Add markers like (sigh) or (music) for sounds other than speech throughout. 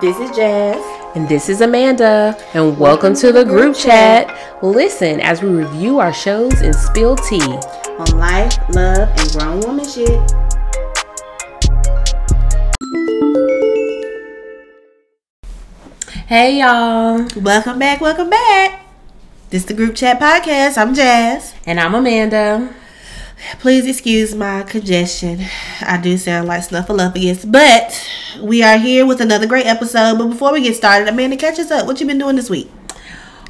This is Jazz. And this is Amanda, and welcome to the group chat. Listen as we review our shows and spill tea. On life, love, and grown woman shit. Hey y'all, Welcome back, welcome back. This is the group chat podcast. I'm Jazz. and I'm Amanda. Please excuse my congestion. I do sound like Snuffleupagus, but we are here with another great episode. But before we get started, Amanda, catch us up. What you been doing this week?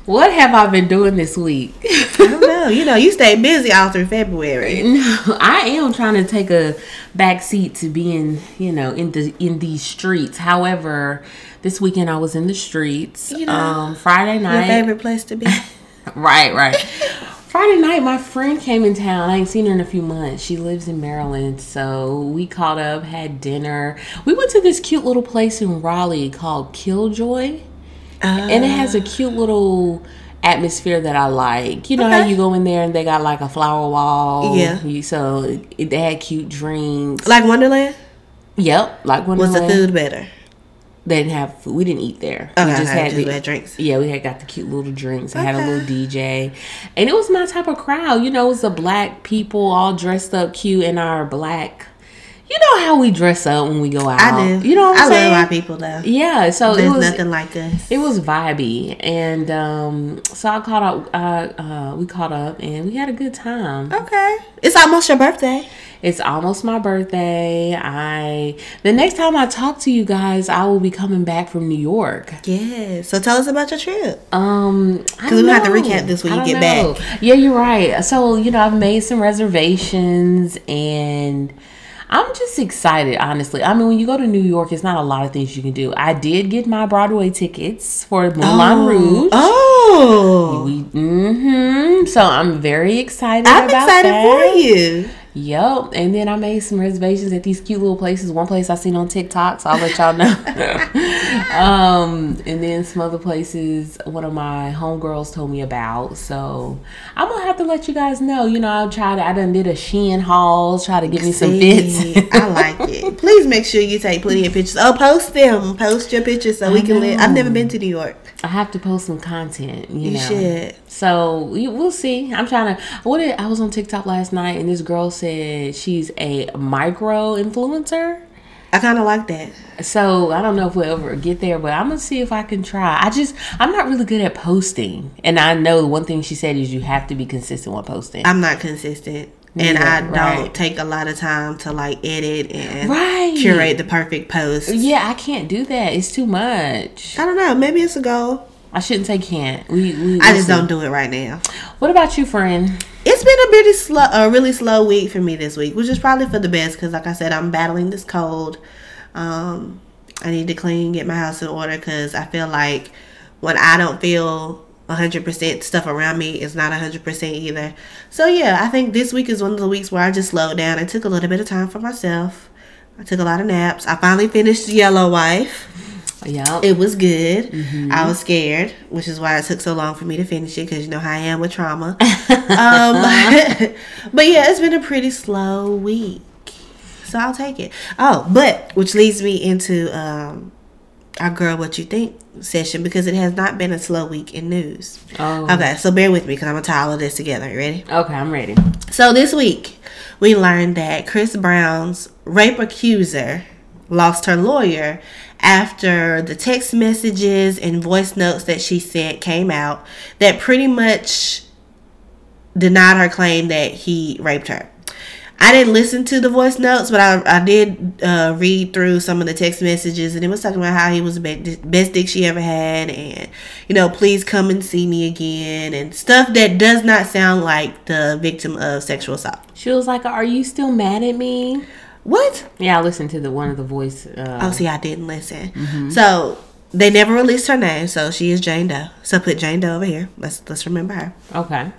What have I been doing this week? I don't know. You know, you stay busy all through February. (laughs) No, I am trying to take a back seat to being, you know, in the in these streets. However, this weekend I was in the streets. You know, um, Friday night. Your favorite place to be? (laughs) Right, right. (laughs) Friday night, my friend came in town. I ain't seen her in a few months. She lives in Maryland, so we caught up, had dinner. We went to this cute little place in Raleigh called Killjoy, and it has a ah. cute little atmosphere that I like. You know how you go in there and they got like a flower wall. Yeah. You- So it, they had cute drinks. like Wonderland? Yep, like one Was the food better? They didn't have food. We didn't eat there. Okay, we just had just the, had drinks. Yeah, we had got the cute little drinks. I had a little DJ, and it was my type of crowd. You know, it was the black people all dressed up cute in our black. You know how we dress up when we go out. I do. You know what I'm I saying? love my people though. Yeah. So There's it was nothing like us. it was vibey, and um, so I caught up. Uh, uh, we caught up, and we had a good time. Okay. It's almost your birthday. It's almost my birthday. I the next time I talk to you guys, I will be coming back from New York. Yeah. So tell us about your trip. Um, Because we have to recap this when you get back. Yeah, you're right. So you know, I've made some reservations, and I'm just excited. Honestly, I mean, when you go to New York, it's not a lot of things you can do. I did get my Broadway tickets for Moulin Rouge. Oh. We, mm-hmm. So I'm very excited. I'm about excited that. for you. Yep. And then I made some reservations at these cute little places. One place I seen on TikTok, so I'll let y'all know. (laughs) um, and then some other places one of my homegirls told me about. So I'm gonna have to let you guys know. You know, I'll try to I done did a Shein haul, try to get me some See, fits. I like it. Please make sure you take plenty of pictures. Oh, post them. Post your pictures so we I can live. I've never been to New York. I have to post some content, you, You know. should. So we, we'll see. I'm trying to. What did, I was on TikTok last night, and this girl said she's a micro influencer. I kind of like that. So I don't know if we'll ever get there, but I'm gonna see if I can try. I just I'm not really good at posting, and I know one thing she said is you have to be consistent with posting. I'm not consistent. And Neither, I don't right. take a lot of time to like edit and Right. curate the perfect post. yeah, I can't do that. It's too much. I don't know. Maybe it's a goal. I shouldn't say can't. We, we I just see. don't do it right now. What about you, friend? It's been a pretty slow, a really slow week for me this week, which is probably for the best because, like I said, I'm battling this cold. Um, I need to clean, get my house in order because I feel like when I don't feel 100%, stuff around me is not 100% either. So, yeah, I think this week is one of the weeks where I just slowed down and took a little bit of time for myself. I took a lot of naps. I finally finished Yellow Wife. Yeah. It was good. I was scared, which is why it took so long for me to finish it because you know how I am with trauma. um, (laughs) but yeah, it's been a pretty slow week, so I'll take it. Oh, but which leads me into um, our girl, what you think session because it has not been a slow week in news. Oh. Okay, so bear with me because I'm gonna tie all of this together. You ready? Okay, I'm ready. So this week, we learned that Chris Brown's rape accuser lost her lawyer after the text messages and voice notes that she sent came out that pretty much denied her claim that he raped her. I didn't listen to the voice notes, but I, I did uh, read through some of the text messages, and it was talking about how he was the be- best dick she ever had, and you know, please come and see me again, and stuff that does not sound like the victim of sexual assault. She was like, "Are you still mad at me?" What? Yeah, I listened to the one of the voice. Uh, Oh, see, I didn't listen. So they never released her name, so she is Jane Doe. So put Jane Doe over here. Let's let's remember her. Okay.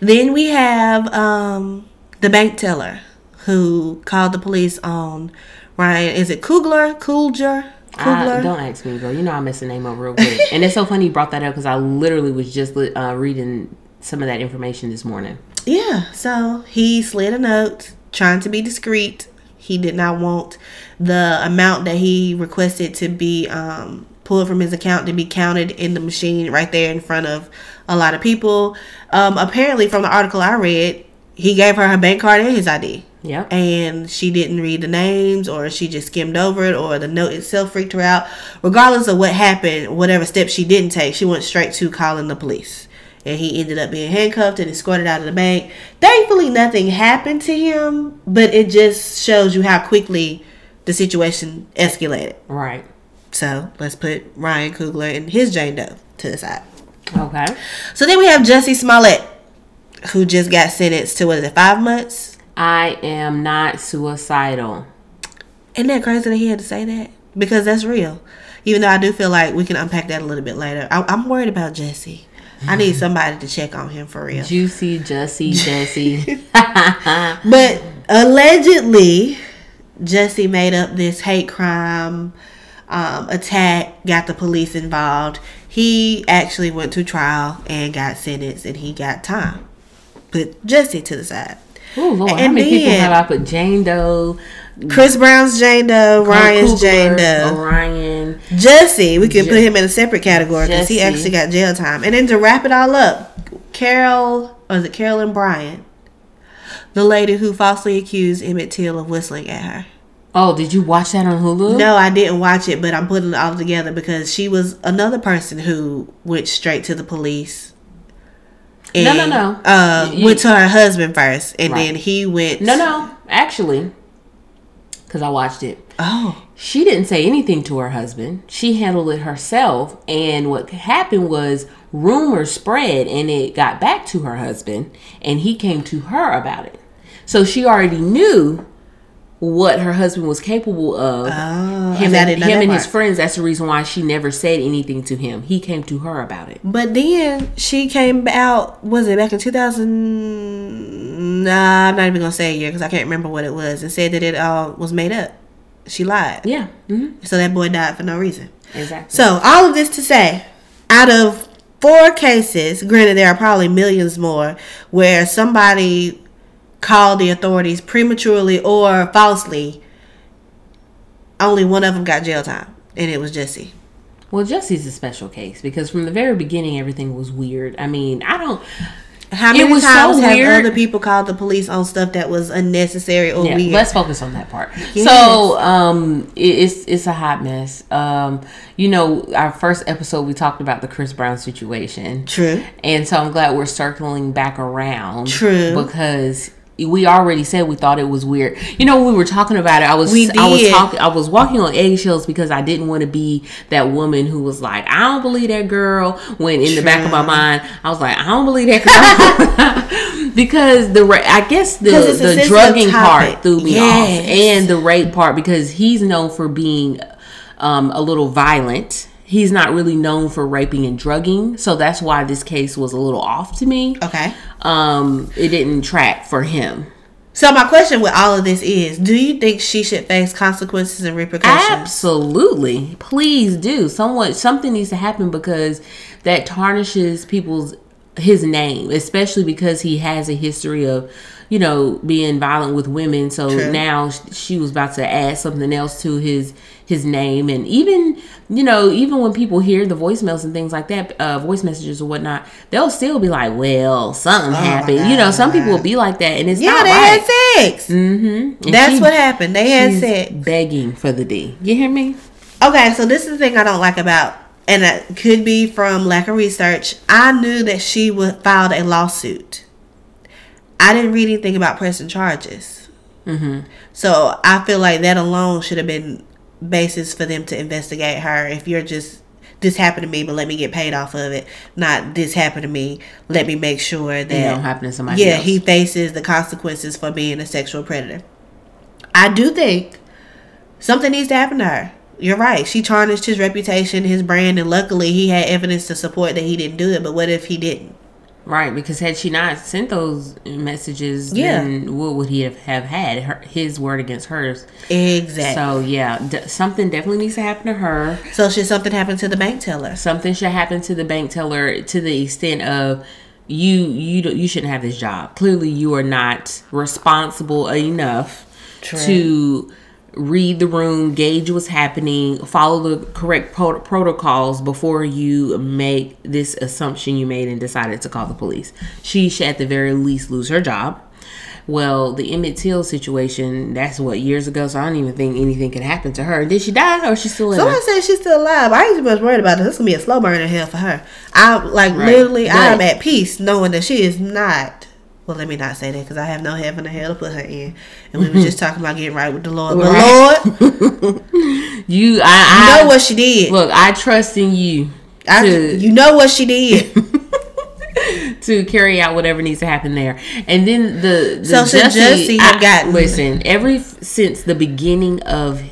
Then we have um, the bank teller who called the police on Ryan. Is it Kugler? Coolger? I, Kugler? don't ask me, girl. You know I mess the name up real quick. (laughs) and it's so funny you brought that up because I literally was just uh, reading some of that information this morning. Yeah. So he slid a note trying to be discreet. He did not want the amount that he requested to be um, pulled from his account to be counted in the machine right there in front of a lot of people. Um, apparently, from the article I read, he gave her her bank card and his ID. Yep. And she didn't read the names, or she just skimmed over it, or the note itself freaked her out. Regardless of what happened, whatever steps she didn't take, she went straight to calling the police. And he ended up being handcuffed and escorted out of the bank. Thankfully, nothing happened to him, but it just shows you how quickly the situation escalated. Right. So let's put Ryan Coogler and his Jane Doe to the side. Okay. So then we have Jussie Smollett, who just got sentenced to what is it, five months? I am not suicidal. Isn't that crazy that he had to say that? Because that's real. Even though I do feel like we can unpack that a little bit later. I, I'm worried about Jesse. I need (laughs) somebody to check on him for real. Juicy, Jesse, Jesse. (laughs) But allegedly, Jesse made up this hate crime um, attack, got the police involved. He actually went to trial and got sentenced, and he got time. Put Jesse to the side. oh Lord, how And many people then- have I put? Jane Doe, Chris Brown's Jane Doe, Ryan's Coogler, Jane Doe. Orion. Jesse, we can Je- put him in a separate category because he actually got jail time. And then to wrap it all up, Carol, or is it Carolyn Bryant? The lady who falsely accused Emmett Till of whistling at her. Oh, did you watch that on Hulu? No, I didn't watch it, but I'm putting it all together because she was another person who went straight to the police. No, no, no. Uh, You- went to her husband first, and Right. then he went. No, no. Actually, because I watched it. Oh, She didn't say anything to her husband. She handled it herself. And what happened was rumors spread and it got back to her husband and he came to her about it. So she already knew what her husband was capable of. Oh, him and, him and his friends. That's the reason why she never said anything to him. He came to her about it. But then she came out, was it back in 2000? Nah, I'm not even to say a year because I can't remember what it was, and said that it all was made up. She lied. Yeah. hmm So that boy died for no reason. Exactly. So, all of this to say, out of four cases, granted, there are probably millions more, where somebody called the authorities prematurely or falsely, only one of them got jail time, and it was Jesse. Well, Jesse's a special case because from the very beginning, everything was weird. I mean, I don't. How It many was so times have weird. other people called the police on stuff that was unnecessary or Yeah, weird? let's focus on that part. Yes. So, um, it, it's it's a hot mess. Um, you know, our first episode we talked about the Chris Brown situation, True. and so I'm glad we're circling back around. True. because we already said we thought it was weird. You know, we were talking about it, I was I was talking I was walking on eggshells because I didn't want to be that woman who was like, I don't believe that girl. When in the back of my mind, I was like, I don't believe that girl (laughs) because the ra- I guess the 'Cause it's a the drugging topic. part threw me Yes. off and the rape part because he's known for being um, a little violent. He's not really known for raping and drugging, so that's why this case was a little off to me. Okay. Um, it didn't track for him. So my question with all of this is: Do you think she should face consequences and repercussions? Absolutely. Please do. Someone something needs to happen because that tarnishes people's his name, especially because he has a history of, you know, being violent with women. So True. now she was about to add something else to his his name and even you know even when people hear the voicemails and things like that uh voice messages or whatnot they'll still be like well something happened you know some people will be like that and it's Oh Yeah, not they right had sex. mm-hmm. And That's she- what happened. They had sex. begging for the D. You hear me? Okay, so this is the thing I don't like about, and it could be from lack of research. I knew that she would filed a lawsuit. I didn't read anything about pressing charges. Mm-hmm. So I feel like that alone should have been basis for them to investigate her. If you're just this happened to me, but let me get paid off of it. Not this happened to me. Let me make sure that It don't happen to somebody yeah, else. he faces the consequences for being a sexual predator. I do think something needs to happen to her. You're right. She tarnished his reputation, his brand, and luckily he had evidence to support that he didn't do it. But what if he didn't? Right, because had she not sent those messages, Yeah. then what would he have, have had? Her, his word against hers. Exactly. So, yeah, d- something definitely needs to happen to her. So, should something happen to the bank teller? Something should happen to the bank teller to the extent of you you you shouldn't have this job. Clearly, you are not responsible enough True. to read the room, gauge what's happening, follow the correct pro- protocols before you make this assumption you made and decided to call the police. She should at the very least lose her job. Well, the Emmett Till situation, that's what, years ago, so I don't even think anything could happen to her. Did she die or is she still living? Someone said she's still alive. I ain't too much worried about this. This gonna be a slow burn in hell for her. I like Right. literally, I'm at peace knowing that she is not. Well, let me not say that because I have no heaven or hell to put her in, and we were just (laughs) talking about getting right with the Lord. But Right. Lord, you, (laughs) you I, I know what she did. Look, I trust in you I, to you know what she did. (laughs) to carry out whatever needs to happen there. And then the, the So should Jussie have gotten- listen every since the beginning of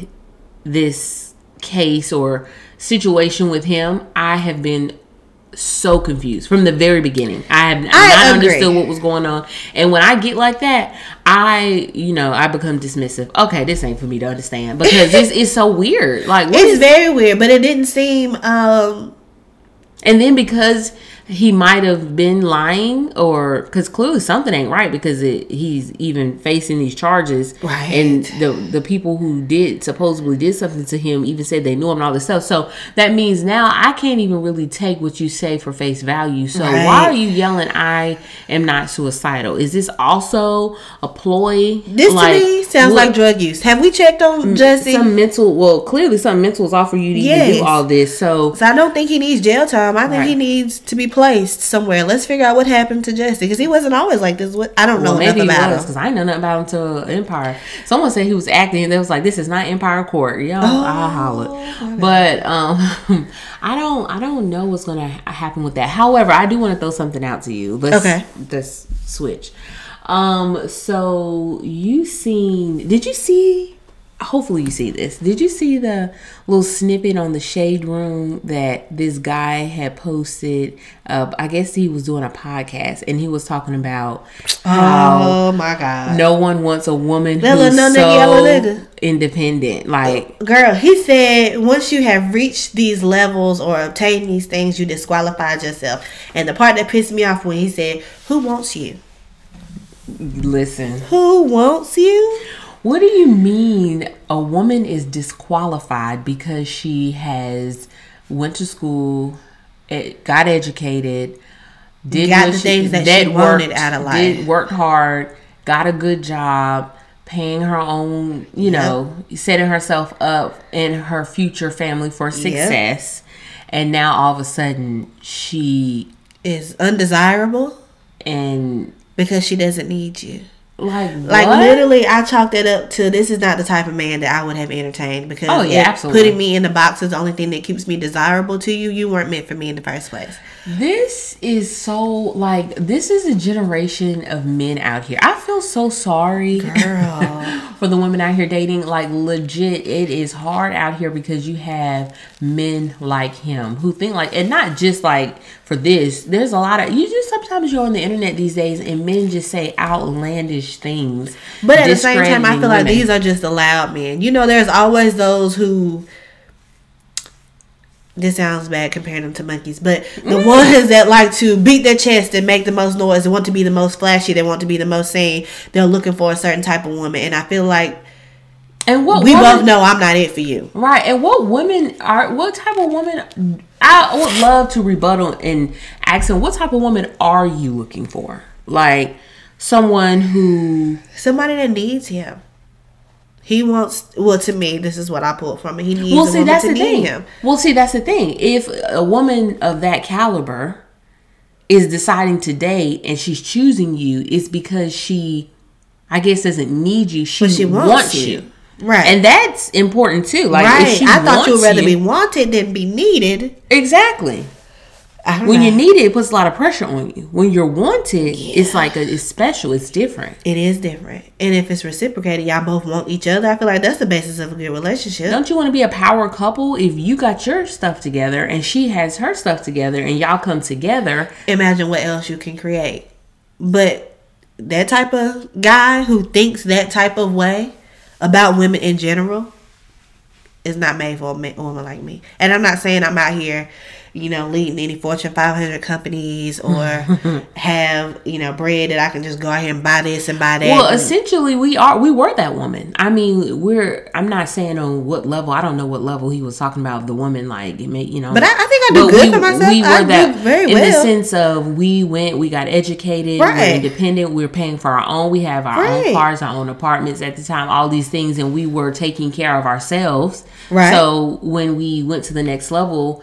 this case or situation with him, I have been so confused from the very beginning. I have I not agree. understood what was going on. And when I get like that, I, you know, I become dismissive. Okay, this ain't for me to understand because this is so weird. Like, what it's is very weird, but it didn't seem. um and then because he might have been lying, or because clearly something ain't right, because it, he's even facing these charges, Right. And the the people who did supposedly did something to him even said they knew him and all this stuff. So that means now I can't even really take what you say for face value. So Right. why are you yelling? I am not suicidal. Is this also a ploy? This to me sounds what- like drug use. Have we checked on mm, Jesse? some mental. Well, clearly some mental is off for you to even Yes. do all this. So So I don't think he needs jail time. I think he needs to be placed somewhere. Let's figure out what happened to Jesse because he wasn't always like this. What I don't know Well, enough maybe he about was him. because I know nothing about him till Empire. Someone said he was acting, and they was like, "This is not Empire Court." Yo, Oh, I hollered, but um, (laughs) I don't, I don't know what's gonna happen with that. However, I do want to throw something out to you. Let's, Okay. let's switch. Um, so you seen? Did you see? Hopefully you see this. Did you see the little snippet on the shade room that this guy had posted? Uh, I guess he was doing a podcast and he was talking about how Oh my god, no one wants a woman who's so independent. Like, girl! He said once you have reached these levels or obtained these things, you disqualified yourself. And the part that pissed me off when he said, "Who wants you? listen, Who wants you?" What do you mean a woman is disqualified because she has went to school, got educated, did Got the things that she wanted out of life. did worked hard, got a good job, paying her own, you know, setting herself up in her future family for success. And now all of a sudden she Is undesirable and because she doesn't need you. Like what? Like literally, I chalked that up to this is not the type of man that I would have entertained because Oh, yeah, absolutely. putting me in the box is the only thing that keeps me desirable to you. You weren't meant for me in the first place. This is so like this is a generation of men out here. I feel so sorry (laughs) Girl. for the women out here dating. Like legit, it is hard out here because you have men like him who think like and not just like for this. There's a lot of you just sometimes you're on the internet these days and men just say outlandish things. But at the same time, I feel like these are just the loud men. You know, there's always those who. This sounds bad comparing them to monkeys, but the Mm. ones that like to beat their chest and make the most noise, they want to be the most flashy, they want to be the most seen. They're looking for a certain type of woman, and I feel like and what we woman- both know I'm not it for you. Right. And what women are, what type of woman, I would love to rebuttal and ask them, what type of woman are you looking for? Like someone who, Somebody that needs him. He wants. Well, to me, this is what I pulled from it. He needs well, a see, woman that's to the need thing. him. Well, see, that's the thing. If a woman of that caliber is deciding to date and she's choosing you, it's because she, I guess, doesn't need you. She, But she wants, wants you. you. Right. And that's important too. Like, right. I thought you would wants rather be wanted than be needed. Exactly. When know. you need it, it puts a lot of pressure on you. When you're wanted, it's like a, it's special. It's different. It is different. And if it's reciprocated, y'all both want each other. I feel like that's the basis of a good relationship. Don't you want to be a power couple? If you got your stuff together and she has her stuff together, and y'all come together, Imagine what else you can create. But that type of guy who thinks that type of way about women in general is not made for a woman like me. And I'm not saying I'm out here you know, leading any Fortune 500 companies or (laughs) have, you know, bread that I can just go out here and buy this and buy that. Well, essentially, we are we were that woman. I mean, we're. I'm not saying on what level. I don't know what level he was talking about. The woman, like, it may, you know. But I- I think I do good we, for myself. We were I do that very in the sense of we went, we got educated, we're independent, we're paying for our own. We have our Right. own cars, our own apartments at the time, all these things, and we were taking care of ourselves. Right. So when we went to the next level.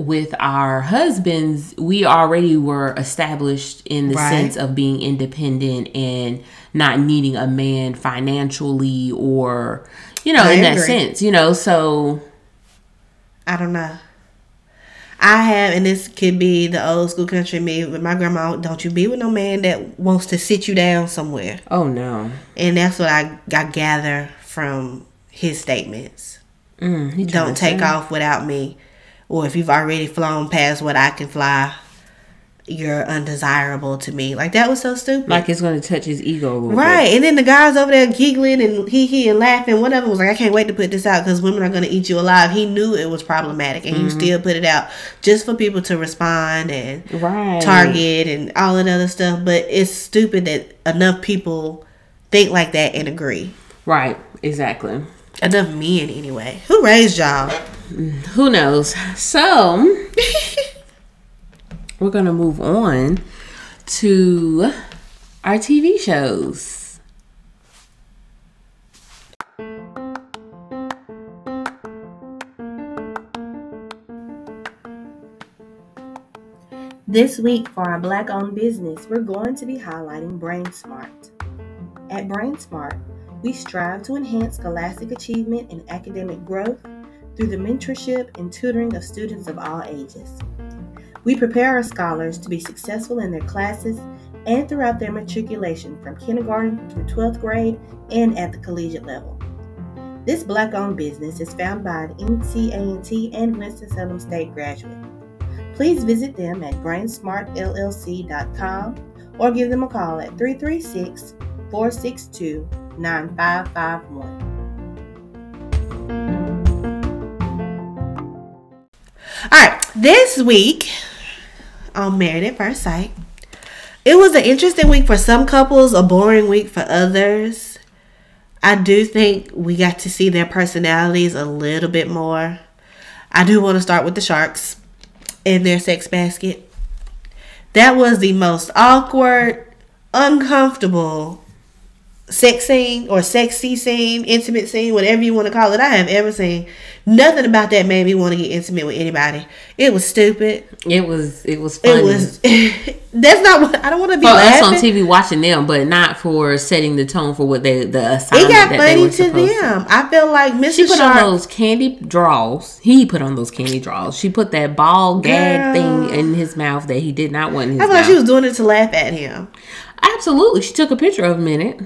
With our husbands, we already were established in the Right. sense of being independent and not needing a man financially or you know I in that sense you know so I don't know. I have, and this could be the old school country me, but my grandma, don't you be with no man that wants to sit you down somewhere. oh no And that's what I, I gather from his statements. mm, Don't take off without me. Or if you've already flown past what I can fly, you're undesirable to me. Like, that was so stupid. like it's going to touch his ego a little Right, and then the guys over there giggling and hee hee and laughing, One of them was like, I can't wait to put this out because women are going to eat you alive. He knew it was problematic and Mm-hmm. he still put it out just for people to respond and right target and all that other stuff. But it's stupid that enough people think like that and agree. right exactly Enough men, anyway. Who raised y'all? who knows so (laughs) we're going to move on to our tv shows This week, for our Black owned business, we're going to be highlighting BrainSmart. At BrainSmart, we strive to enhance scholastic achievement and academic growth through the mentorship and tutoring of students of all ages. We prepare our scholars to be successful in their classes and throughout their matriculation from kindergarten through 12th grade and at the collegiate level. This Black owned business is found by an NC A&T and Winston-Salem State graduate please visit them at brainsmartllc.com or give them a call at 336 462 9551. All right, this week on Married at First Sight, it was an interesting week for some couples, a boring week for others. I do think we got to see their personalities a little bit more. I do want to start with the Sharks in their sex basket. That was the most awkward, uncomfortable sex scene or sexy scene, intimate scene, whatever you want to call it, I have ever seen. Nothing about that made me want to get intimate with anybody. It was stupid. it was it was funny It was. (laughs) that's not what I don't want to be for us laughing. on TV watching them, but not for setting the tone for what they the it got funny to supposed to. them. I feel like Mr. She put Sharp. on those candy draws. He put on those candy draws. She put that ball gag Girl. thing in his mouth that he did not want I thought mouth. she was doing it to laugh at him, Absolutely, she took a picture of him in it.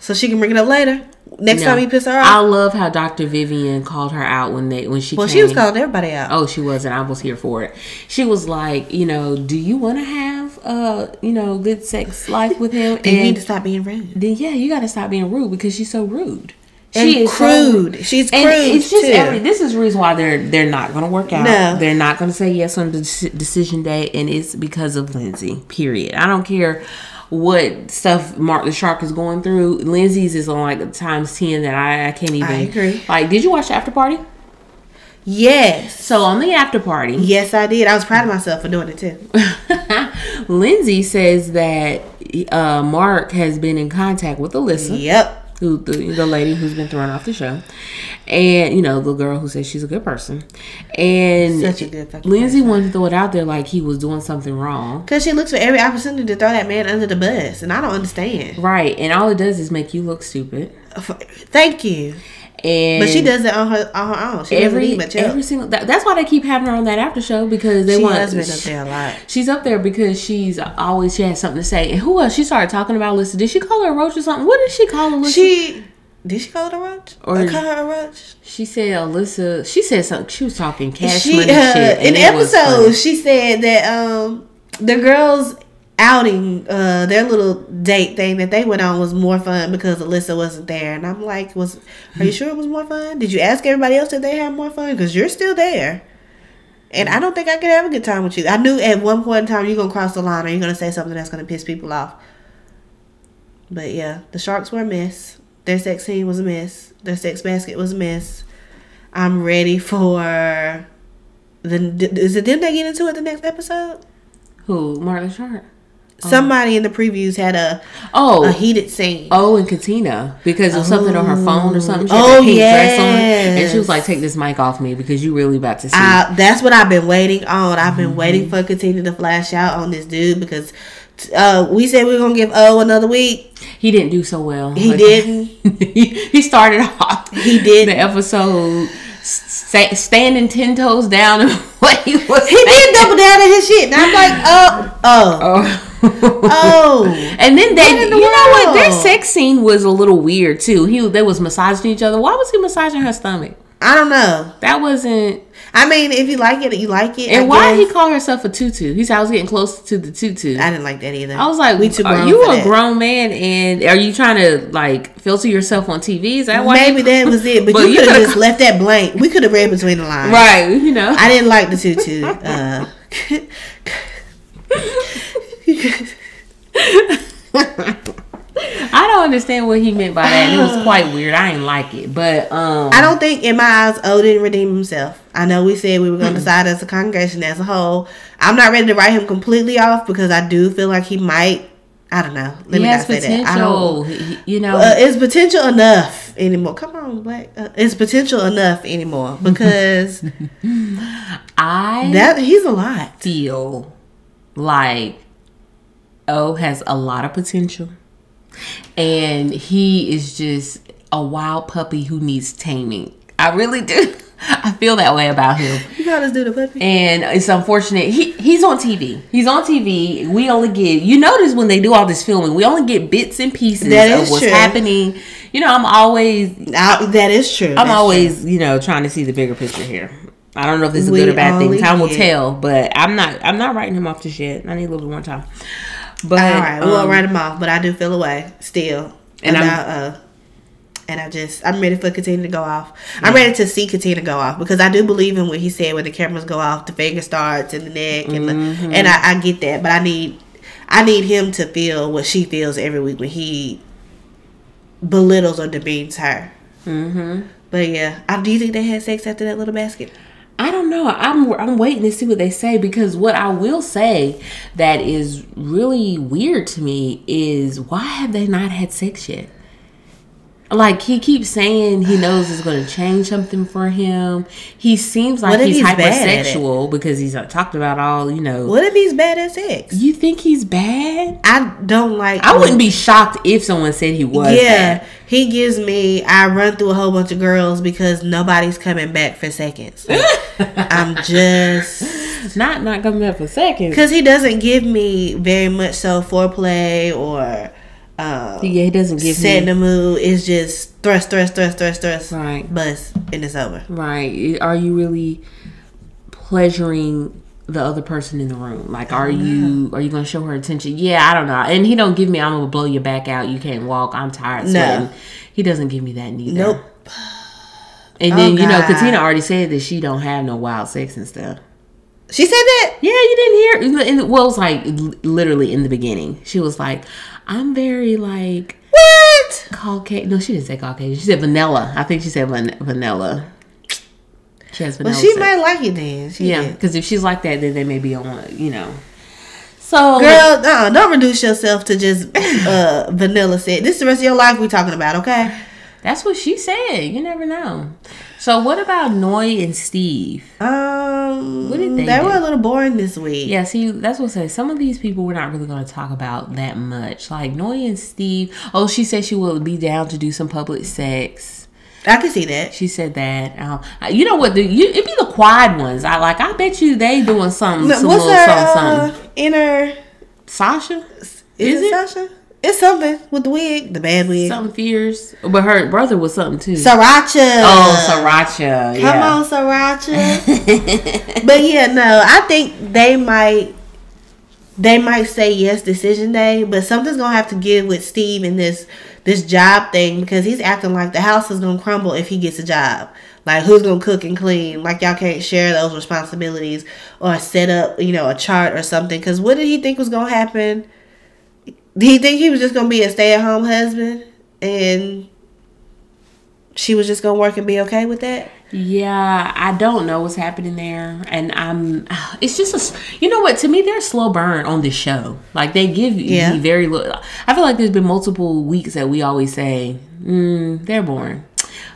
so she can bring it up later. Next No. time he piss her off. I love how Dr. Vivian called her out when they when she well, came. she was calling everybody out. Oh, she wasn't. I was here for it. She was like, you know, do you want to have uh, you know, good sex life with him? (laughs) Then you need And to stop being rude. then yeah, you got to stop being rude because she's so rude. And She is so crude. She's And crude it's just too. every, this is the reason why they're they're not going to work out. No. They're not going to say yes on the decision day, and it's because of Lindsay. Period. I don't care what stuff Mark the Shark is going through. Lindsay's is on like a times ten that I, I can't even. I agree. Like, did you watch the after party? Yes. So on the after party, Yes, I did. I was proud of myself for doing it too. (laughs) Lindsay says that uh, Mark has been in contact with Alyssa. Yep. Who the, the lady who's been thrown off the show, and you know the girl who says she's a good person, and Such a good fucking Lindsay wanted to throw it out there like he was doing something wrong, Because she looks for every opportunity to throw that man under the bus, and I don't understand. right? And all it does is make you look stupid. Thank you. And But she does it on her on her own. She doesn't every need every single. That, that's why they keep having her on that after show because they She want. has been up there a lot. She's up there because she's always she has something to say. And who else? She started talking about Alyssa. Did she call her a roach or something? What did she call Alyssa? She did she call it a roach? Or- call her a roach? She said Alyssa. She said something. She was talking cash She money uh, shit. in and it was funny. episodes she said that um the girls outing uh their little date thing that they went on was more fun because Alyssa wasn't there and I'm like was are you sure it was more fun? Did you ask everybody else if they had more fun? Because you're still there. And I don't think I could have a good time with you. I knew at one point in time you're gonna cross the line or you're gonna say something that's gonna piss people off. But yeah, the sharks were a mess. Their sex scene was a mess. Their sex basket was a mess. I'm ready for the. Is it them that get into it the next episode? Who? Marlon Sharp. Somebody in the previews had a Oh, a heated scene. Oh, and Katina because of something on her phone or something. She Oh, that pink dress on, yes. and she was like, "Take this mic off me because you really about to see." I, that's what I've been waiting on. I've been Mm-hmm. waiting for Katina to flash out on this dude because uh, we said we are gonna give O another week. he didn't do so well. He Like, didn't. (laughs) he, he started off. He did. the episode sta- standing ten toes down (laughs) and what he was. He did double down on his shit, and I'm like, oh, oh, Oh. (laughs) oh. And then they, the you know what? Their sex scene was a little weird too. He they was massaging each other. Why was he massaging her stomach? I don't know. That wasn't. I mean, if you like it, you like it. And I why guess. he call herself a tutu? He said I was getting close to the tutu. I didn't like that either. I was like, we too are you a that. grown man and are you trying to like filter yourself on TV? Is that why? Maybe that was it, but, (laughs) But you you could have just left that blank. We could have read between the lines. right? You know. I didn't like the tutu. (laughs) Uh, (laughs) I don't understand what he meant by that. It was quite weird. I didn't like it, but um, I don't think, in my eyes, O didn't redeem himself. I know we said we were going to decide as a congregation as a whole. I'm not ready to write him completely off because I do feel like he might. I don't know. Let he me not say that. I don't. He- you know, Uh, it's potential enough anymore. Come on, Black. Uh, it's potential enough anymore (laughs) because I that he's a lot. feel like O has a lot of potential, and he is just a wild puppy who needs taming. I really do. (laughs) I feel that way about him. You got us do the puppy. and it's unfortunate he he's on TV. He's on TV. We only get you notice when they do all this filming, we only get bits and pieces That of what's true. happening. You know, I'm always Now, that is true. I'm That's always, you know, trying to see the bigger picture here. I don't know if this is a We good or bad thing. Time will tell, but I'm not I'm not writing him off just yet. I need a little bit more time. But All right, we um, won't write him off, but I do feel away still. And And I'm- uh, and I just I'm ready for Katina to go off. I'm ready to see Katina go off because I do believe in what he said when the cameras go off, the finger starts and the neck, and Mm-hmm. the, and I, I get that, but I need I need him to feel what she feels every week when he belittles or demeans her. mhm. But yeah, I, do you think they had sex after that little basket? I don't know. I'm I'm waiting to see what they say because what I will say that is really weird to me is why have they not had sex yet? Like he keeps saying he knows it's going to change something for him. He seems like he's, he's bad at it? hypersexual because he's uh, talked about all you know. What if he's bad at sex? You think he's bad? I don't like. I wouldn't be shocked if someone said he was. Yeah, bad. he gives me. I run through a whole bunch of girls because nobody's coming back for seconds. Like, (laughs) I'm just not not coming back for seconds. because he doesn't give me very much so foreplay or um, Yeah, he doesn't give setting me the mood. It's just thrust, thrust, thrust, thrust, thrust, Right. bust, and it's over. right. Are you really pleasuring the other person in the room? Like, are you are you gonna show her attention? Yeah, I don't know. And he don't give me. I'm gonna blow your back out. You can't walk. I'm tired. No. He doesn't give me that neither. Nope. And Oh, then you know. Katina already said that she don't have no wild sex and stuff. She said that. Yeah, you didn't hear. The, well, it was like literally in the beginning. She was like, "I'm very like What? Caucasian." No, she didn't say Caucasian. She said vanilla. I think she said van- vanilla. She has vanilla. Well, she might like it then. She yeah, because if she's like that, then they may be on. You know. So Girl, no, don't reduce yourself to just (laughs) uh, vanilla set. This is the rest of your life we talking about, okay? that's what she said. You never know. So what about Noi and Steve? Um, What did they They do? were a little boring this week. Yeah, see, that's what I say. Some of these people we're not really going to talk about that much. Like Noi and Steve. Oh, she said she will be down to do some public sex. I can see that. She said that. Um, you know what? The, you, it'd be the quiet ones. I like. I bet you they doing something. Some What's little her something, something. uh, inner? Sasha Is, Is it, it? Sasha? It's something with the wig, the bad wig. something fierce. But her brother was something too. Sriracha. oh, Sriracha. Come yeah. on, Sriracha. (laughs) but yeah, no, I think they might. They might say yes decision day, but something's gonna have to give with Steve in this this job thing because he's acting like the house is gonna crumble if he gets a job. Like who's gonna cook and clean? Like y'all can't share those responsibilities or set up, you know, a chart or something. Cause what did he think was gonna happen? Did he think he was just gonna be a stay at home husband and she was just gonna work and be okay with that? Yeah, I don't know what's happening there, and I'm. It's just a, you know what? To me, they're a slow burn on this show. Like they give Yeah. me very little. I feel like there's been multiple weeks that we always say, mm, they're boring.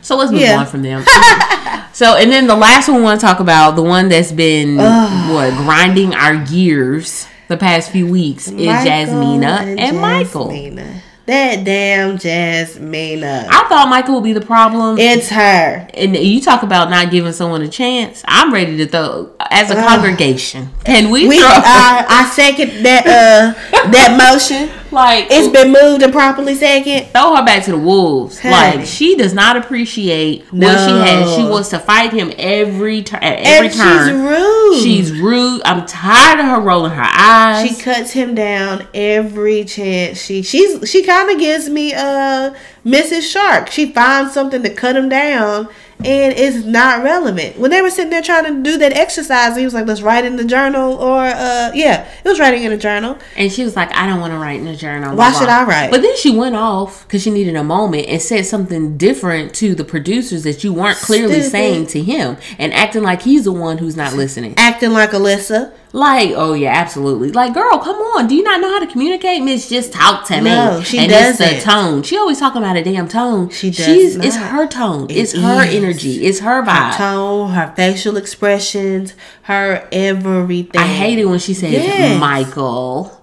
So let's move Yeah. on from them. (laughs) so, and then the last one we want to talk about, the one that's been what grinding our gears the past few weeks, is Jasmina and, Michael. Jasmina. That damn Jasmina. I thought Michael would be the problem. It's her. and you talk about not giving someone a chance. I'm ready to throw as a congregation. Can we, We throw uh, I second that uh that motion. Like It's been moved and properly second. throw her back to the wolves? Hey. Like she does not appreciate what she has. She wants to fight him every turn. At every and turn, she's rude. she's rude. I'm tired of her rolling her eyes. she cuts him down every chance. She she's she kind of gives me uh Mrs. Shark. She finds something to cut him down, and it's not relevant. When they were sitting there trying to do that exercise, he was like, "Let's write in the journal," or uh yeah, it was writing in a journal. And she was like, I don't want to write in a journal. Why should. I write? But then she went off because she needed a moment and said something different to the producers that you weren't clearly Stupid. saying to him and acting like he's the one who's not listening. Acting like Alyssa. Like, oh yeah, absolutely. Like, girl, come on. Do you not know how to communicate? Miss, just talk to me. No, she and it's the tone. She always talking about a damn tone. She does She's it's her tone. It it's her is. energy. It's her vibe. Her tone, her facial expressions, her everything. I hate it when she says Yes. Michael.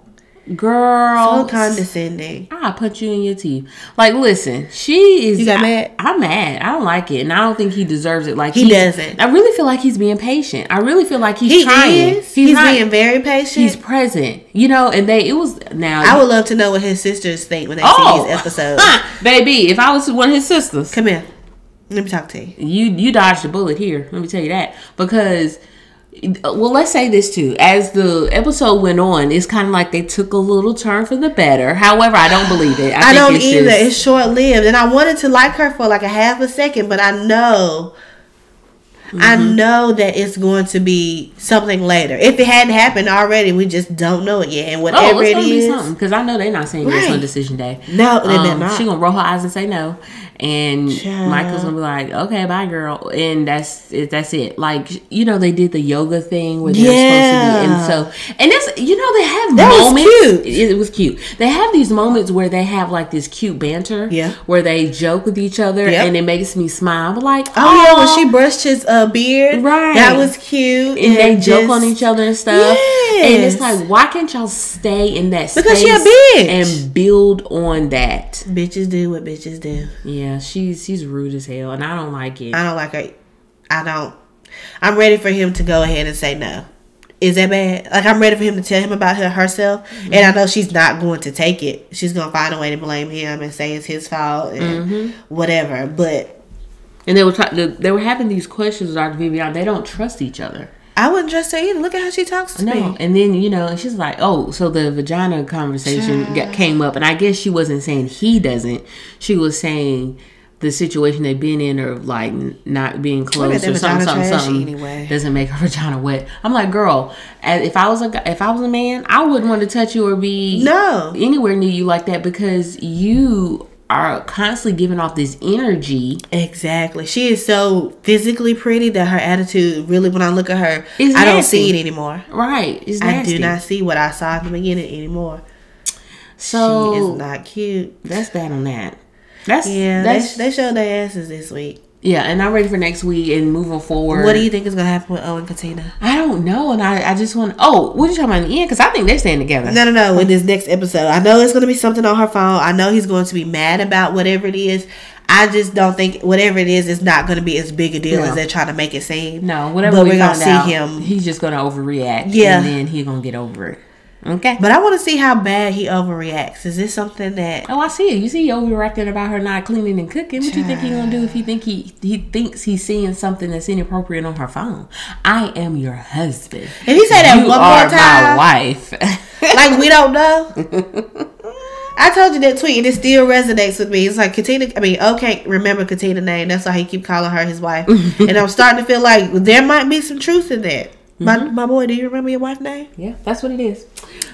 Girl, So condescending. I punch you in your teeth. Like, listen, she is. You got I- mad? I'm mad. I don't like it, and I don't think he deserves it. Like He he's- doesn't. I really feel like he's being patient. I really feel like he's He trying. is. He's, not- being very patient. He's present. You know, and they. It was now. I would love to know what his sisters think when they Oh, see these oh, (laughs) episodes. baby, if I was one of his sisters, Come here. Let me talk to you. you you dodged a bullet here. Let me tell you that because. Well, let's say this too. As the episode went on, it's kind of like they took a little turn for the better. However, I don't believe it. I, (sighs) think don't it's either. just- it's short lived, and I wanted to like her for like a half a second, but I know, I Mm-hmm. know that it's going to be something later. If it hadn't happened already, we just don't know it yet. And Oh, whatever it's it is, something because I know they're not saying yes on decision day. no, they better Um, not. she gonna roll her eyes and say no, and Child. Michael's gonna be like, "Okay, bye, girl," and that's it. That's it. Like you know, they did the yoga thing where they're supposed to be, and so and it's you know they have That was moments. cute. It, it was cute. They have these moments where they have like this cute banter, Yeah. where they joke with each other, Yep. and it makes me smile. I'm like, Oh yeah, when she brushed his uh, beard, Right. That was cute, and they joke on each other and stuff. And it's like, why can't y'all stay in that Because space a bitch. and build on that? Bitches do what bitches do. Yeah, she's she's rude as hell, and I don't like it. I don't like her. I don't. I'm ready for him to go ahead and say no. Is that bad? Like I'm ready for him to tell him about her herself, mm-hmm. and I know she's not going to take it. She's gonna find a way to blame him and say it's his fault and mm-hmm. whatever. But And they were they were having these questions with Dr. Vivian. They don't trust each other. I wouldn't trust her either. Look at how she talks to me. No, me. and then you know, and she's like, "Oh, so the vagina conversation got, came up, and I guess she wasn't saying he doesn't. She was saying the situation they've been in, or like not being close, or something, something, something anyway. doesn't make her (laughs) vagina wet." I'm like, "Girl, if I was a if I was a man, I wouldn't want to touch you or be No. anywhere near you like that because you." Are constantly giving off this energy. Exactly. She is so physically pretty that her attitude really, when I look at her, It's I don't see it anymore. Right. It's I nasty. do not see what I saw in the beginning anymore. so she is not cute. that's bad on that. That's Yeah, That's they, they showed their asses this week. Yeah, and I'm ready for next week and moving forward. What do you think is gonna happen with Owen and Katina? I don't know, and I, I just want. Oh, what are you talking about in the end? Because I think they're staying together. No, no, no. In this next episode, I know it's gonna be something on her phone. I know he's going to be mad about whatever it is. I just don't think whatever it is is not gonna be as big a deal No. as they're trying to make it seem. No, whatever But we we're gonna see out, him. He's just gonna overreact. Yeah. and then he's gonna get over it. Okay. But I want to see how bad he overreacts. Is this something that? Oh, I see it. You see, he overreacting about her not cleaning and cooking. What do you think he gonna do if he think he he thinks he's seeing something that's inappropriate on her phone? I am your husband. If he say that you one more time, my wife. (laughs) like we don't know. I told you that tweet, and it still resonates with me. It's like Katina. I mean, okay, remember Katina's name. That's why he keep calling her his wife. (laughs) and I'm starting to feel like there might be some truth in that. My Mm-hmm. my boy, do you remember your wife's name? Yeah, that's what it is.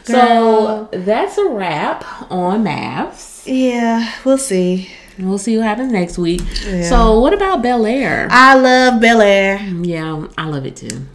Girl. So that's a wrap on MAFS. Yeah, we'll see. We'll see what happens next week. Yeah. So what about Bel Air? I love Bel Air. Yeah, I love it too.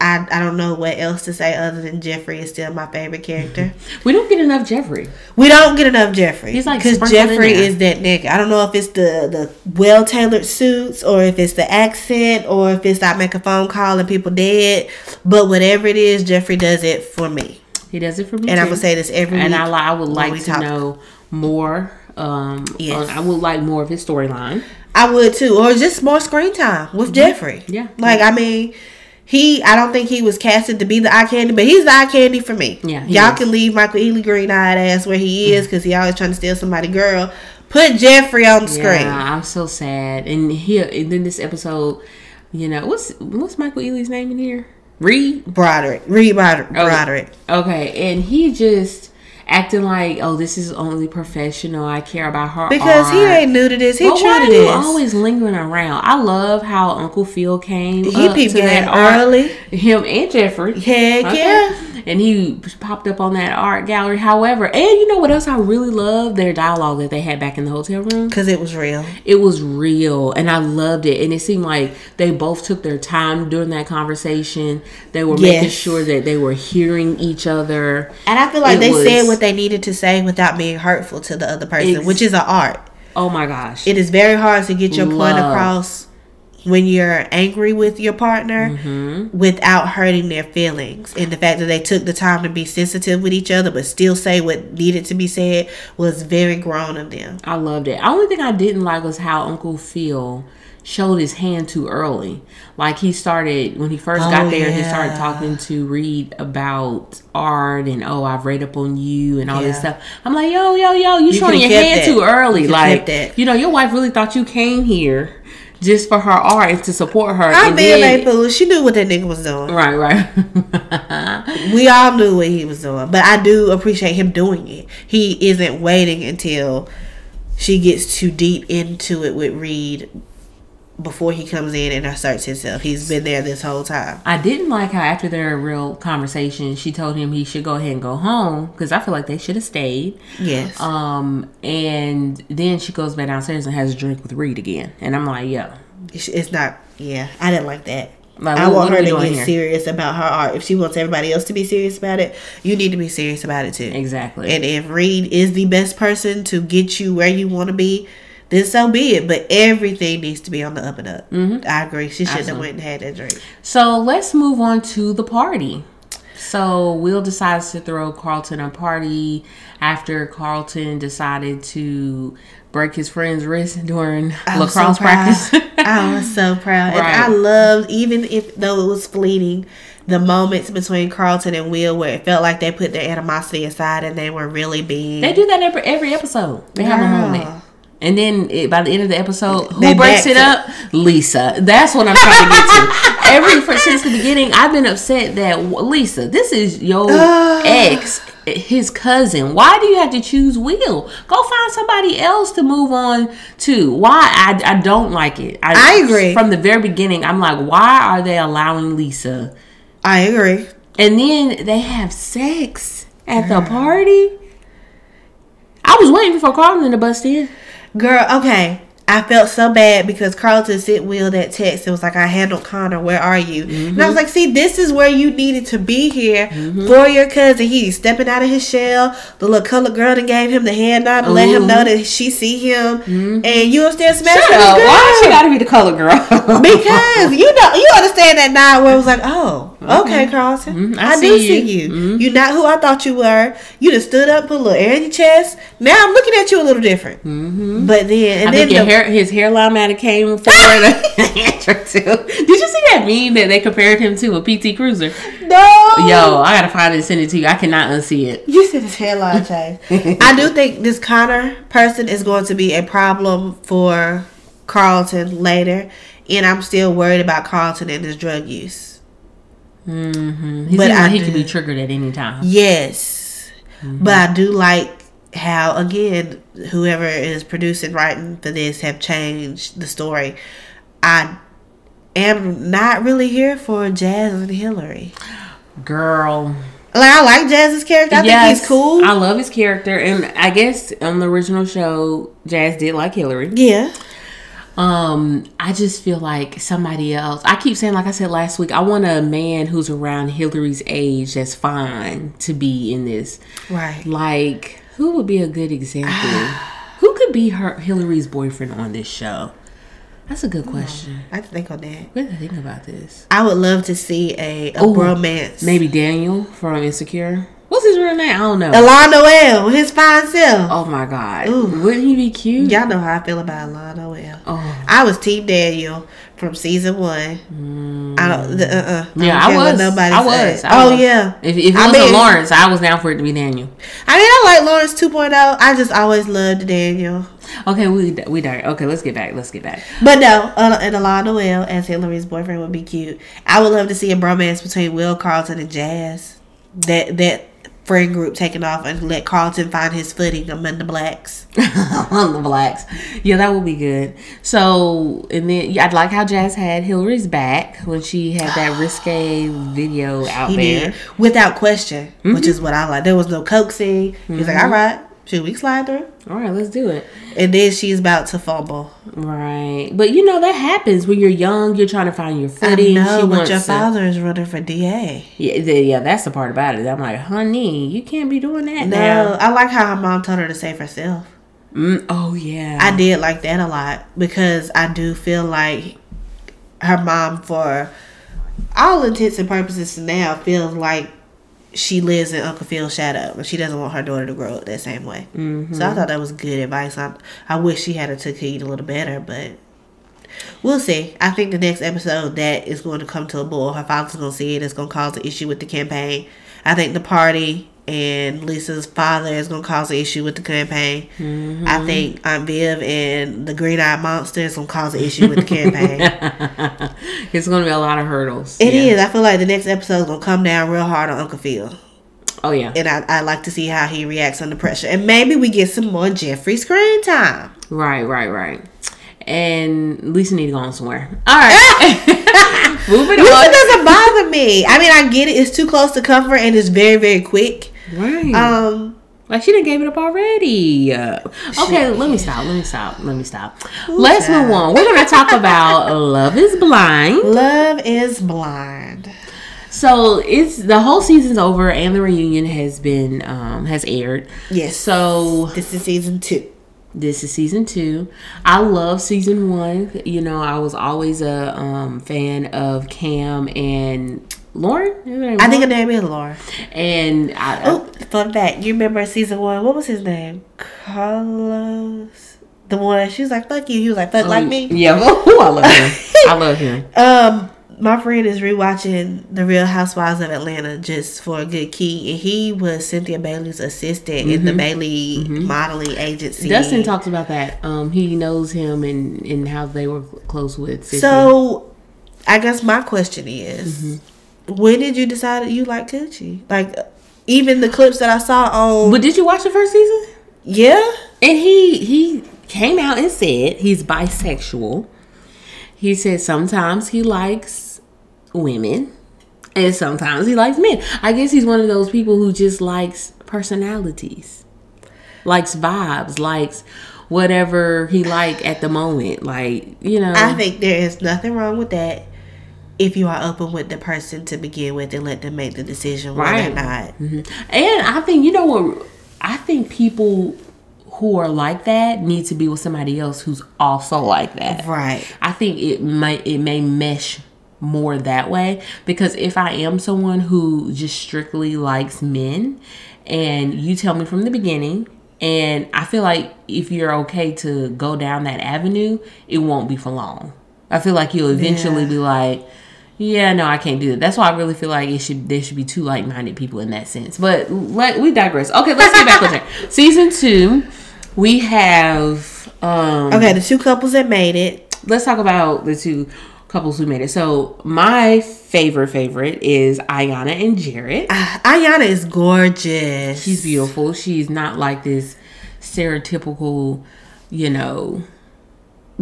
I, I don't know what else to say other than Jeffrey is still my favorite character. (laughs) We don't get enough Jeffrey. We don't get enough Jeffrey. He's, like, because Jeffrey is that nigga. I don't know if it's the the well tailored suits or if it's the accent or if it's I make a phone call and people dead. But whatever it is, Jeffrey does it for me. He does it for me. And I'm too. gonna say this every and week. I, I would like to talk. know more. Um, Yes. I would like more of his storyline. I would too, or just more screen time with Jeffrey. Yeah. like I mean, he. I don't think he was casted to be the eye candy, but he's the eye candy for me. Yeah, y'all is. can leave Michael Ealy green eyed ass where he mm-hmm. is because he always trying to steal somebody girl. Put Jeffrey on the screen. Yeah, I'm so sad. And here, and then this episode, you know, what's what's Michael Ealy's name in here? Reed. Broderick, Reed Broderick. Broderick. Okay, and he just acting like, oh, this is only professional. I care about her Because he ain't new to this. He But true to this. always lingering around? I love how Uncle Phil came. He up peeped to that art. early. Him and Jeffrey. Heck Okay. yeah. And he popped up on that art gallery. However, and you know what else I really love? Their dialogue that they had back in the hotel room. Because it was real. It was real and I loved it. And it seemed like they both took their time during that conversation. They were making sure that they were hearing each other. And I feel like It they said what they needed to say without being hurtful to the other person, Ex- which is an art. Oh my gosh. It is very hard to get your point across when you're angry with your partner Mm-hmm. without hurting their feelings. And the fact that they took the time to be sensitive with each other but still say what needed to be said was very grown of them. I loved it. The only thing I didn't like was how Uncle Phil showed his hand too early. Like he started when he first got Oh, there, he started talking to Reed about art and oh, I've read up on you and all this stuff. I'm like, yo, yo, yo, you, showing your hand that. too early. You like, that. you know, your wife really thought you came here just for her art and to support her. I and mean, then- like, Pooh, she knew what that nigga was doing. Right, right. (laughs) We all knew what he was doing, but I do appreciate him doing it. He isn't waiting until she gets too deep into it with Reed before he comes in and asserts himself. He's been there this whole time. I didn't like how after their real conversation, she told him he should go ahead and go home because I feel like they should have stayed. Yes. Um, and then she goes back downstairs and has a drink with Reed again, and I'm like, yeah, It's- not. Yeah, I didn't like that. Like, I want her to get here? serious about her art. If she wants everybody else to be serious about it, you need to be serious about it too. exactly. And if Reed is the best person to get you where you want to be, then so be it. But everything needs to be on the up and up. Mm-hmm. I agree. She shouldn't have went and had that drink. so let's move on to the party. So Will decides to throw Carlton a party after Carlton decided to break his friend's wrist during I was lacrosse so practice. I was so (laughs) proud. Right. And I loved, even if though it was fleeting, the moments between Carlton and Will where it felt like they put their animosity aside and they were really being. They do that every every episode. They have a moment. And then it, by the end of the episode, who They breaks it up? Lisa. That's what I'm trying to get to. Every for, since the beginning, I've been upset that Lisa, this is your (sighs) ex, his cousin. Why do you have to choose Will? Go find somebody else to move on to. Why? I, I don't like it. I agree. From the very beginning, I'm like, why are they allowing Lisa? I agree. And then they have sex at the party. I was waiting for Carlton to bust in. Girl, okay. I felt so bad because Carlton sent Will that text. It was like, I handled Connor. Where are you? And I was mm-hmm. like, see, this is where you needed to be here mm-hmm. for your cousin. He's stepping out of his shell. The little colored girl that gave him the hand nod to let him know that she see him. Mm-hmm. And you still smash Shut up. Why she gotta be the color girl? because you know you understand that nod where it was like, oh, okay, Carlton, Mhm, I I, do see see you. you. You're not who I thought you were. You just stood up, put a little air in your chest. Now I'm looking at you a little different. But then, and I then the, hair, his hairline might have came forward. (laughs) (laughs) Did you see that meme that they compared him to a PT Cruiser? no, Yo, I gotta find it and send it to you. I cannot unsee it. You said his hairline (laughs) change. I do think this Connor person is going to be a problem for Carlton later, and I'm still worried about Carlton and his drug use. Mm-hmm. But I he do- could be triggered at any time. Yes, but I do like how again whoever is producing writing for this have changed the story. I am not really here for Jazz and Hillary. Girl. Like I like Jazz's character. I think he's cool. I love his character, and I guess on the original show, Jazz did like Hillary. yeah. Um, I just feel like somebody else. I keep saying, like I said last week, I want a man who's around Hillary's age that's fine to be in this. Right. Like, who would be a good example? (sighs) who could be her Hillary's boyfriend on this show? That's a good question. I have to think on that. What do you think about this? I would love to see a, a Ooh, romance. Maybe Daniel from Insecure. What's his real name? I don't know. Y'lan Noel, his fine self. Oh my god. Ooh. Wouldn't he be cute? Y'all know how I feel about Y'lan Noel. Oh. I was Team Daniel from season one. I don't. Uh-uh. Mm. Yeah, don't I was. Nobody I said. was. I oh was. yeah. If, if it I wasn't mean- Lawrence, I was down for it to be Daniel. I mean, I like Lawrence 2.0. I just always loved Daniel. Okay, we we died. Okay, let's get back. Let's get back. But no, uh, and Y'lan Noel as Hillary's boyfriend would be cute. I would love to see a bromance between Will Carlton and Jazz. That that friend group taken off and let Carlton find his footing among the blacks. (laughs) among the blacks. Yeah, that would be good. So, and then yeah, I'd like how Jazz had Hillary's back when she had that (gasps) risque video out He there. did without question, Mm-hmm. which is what I like. There was no coaxing. He's like, all right, should we slide through? All right, let's do it. And then she's about to fumble. Right, but you know that happens when you're young. You're trying to find your footing. I know, she but your to- father is running for DA. Yeah, yeah, that's the part about it. I'm like, honey, you can't be doing that No, now. I like how her mom told her to save herself. Mm, oh yeah, I did like that a lot because I do feel like her mom, for all intents and purposes now, feels like she lives in Uncle Phil's shadow and she doesn't want her daughter to grow up that same way. So I mm-hmm. thought that was good advice. I, I wish she had took heed a little better, but we'll see. I think the next episode that is going to come to a boil. Her father's going to see it. It's going to cause an issue with the campaign. I think the party and Lisa's father is going to cause an issue with the campaign. Mm-hmm. I think Aunt Viv and the Green Eyed Monster is going to cause an issue with the campaign. (laughs) it's gonna be a lot of hurdles. It yeah. is. I feel like the next episode is going to come down real hard on Uncle Phil. Oh yeah, And I, I like to see how he reacts under pressure. And maybe we get some more Jeffrey screen time. right, right, right. And Lisa need to go on somewhere. All right, (laughs) moving Lisa on. doesn't bother me. I mean, I get it. It's too close to comfort and it's very, very quick. Right. Um, Like she didn't gave it up already. Okay, let me stop. Let me stop. Let me stop. Let's move on. We're gonna talk about (laughs) Love Is Blind. Love is blind. So it's the whole season's over and the reunion has been um has aired. Yes. So This is season two. this is season two. I love season one. You know, I was always a um fan of Cam and Lauren. I think her Lauren? name is Laura. and I, Oh, fun fact. You remember season one? What was his name? Carlos. The one she was like, "Fuck you." He was like, "Fuck like me." Yeah, (laughs) oh, I love him. I love him. (laughs) Um, my friend is rewatching The Real Housewives of Atlanta just for a good key, and he was Cynthia Bailey's assistant in the Bailey modeling agency. Mm-hmm. Dustin talks about that. Um, he knows him and, and how they were close with. Sissy. So, I guess my question is, Mm-hmm. When did you decide you like Coochie? Like, even the clips that I saw on, but did you watch the first season? yeah, And he he came out and said he's bisexual. He said sometimes he likes women and sometimes he likes men. I guess he's one of those people who just likes personalities. Likes vibes, likes whatever he like at the moment. Like, you know. I think there is nothing wrong with that. If you are open with the person to begin with and let them make the decision whether Right. not. Mm-hmm. And I think you know what I think people who are like that need to be with somebody else who's also like that. Right. I think it might it may mesh more that way because if I am someone who just strictly likes men and you tell me from the beginning and I feel like if you're okay to go down that avenue, it won't be for long. I feel like you'll eventually Yeah. be like, yeah, no, I can't do that. That's why I really feel like it should there should be two like minded people in that sense. But let we digress. Okay, let's get back on track. (laughs) Season two, we have um Okay, the two couples that made it. let's talk about the two couples who made it. So my favorite favorite is Iyanna and Jared. Ah, Iyanna is gorgeous. She's beautiful. She's not like this stereotypical, you know,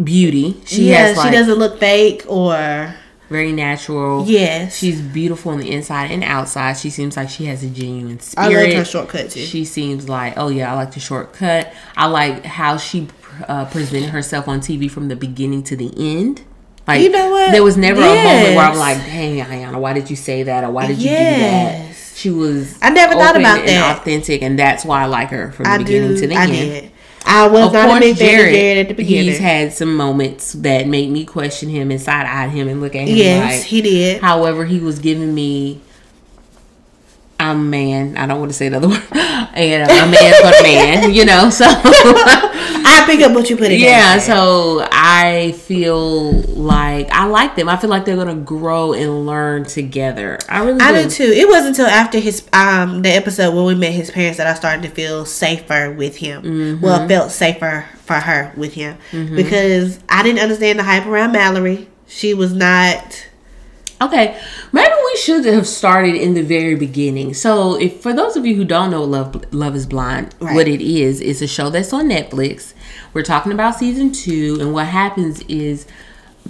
beauty. She yeah, has like, she doesn't look fake or very natural. Yes, she's beautiful on the inside and outside. She seems like she has a genuine spirit. I like her shortcut too. She seems like, oh yeah, I like the shortcut. I like how she uh, presented herself on TV from the beginning to the end. Like you know what? There was never yes. a moment where I'm like, "Dang, Iyanna, why did you say that? Or why did you yes. do that?" She was. I never thought about that. Authentic, and that's why I like her from the I beginning do, to the I end. Did. I was of not a big fan of Jared at the beginning. He's had some moments that made me question him and side eye him and look at him. Yes, like, he did. However, he was giving me I'm a man. I don't want to say another (laughs) word. And I'm a man for a man, you know. So (laughs) I pick up what you put in. Yeah. So I feel like I like them. I feel like they're gonna grow and learn together. I really. I do. too. It wasn't until after his um the episode where we met his parents that I started to feel safer with him. Mm-hmm. Well, felt safer for her with him mm-hmm. because I didn't understand the hype around Mallory. She was not Okay, maybe we should have started in the very beginning. So, if for those of you who don't know Love Love is Blind, right. what it is, it's a show that's on Netflix. We're talking about season 2 and what happens is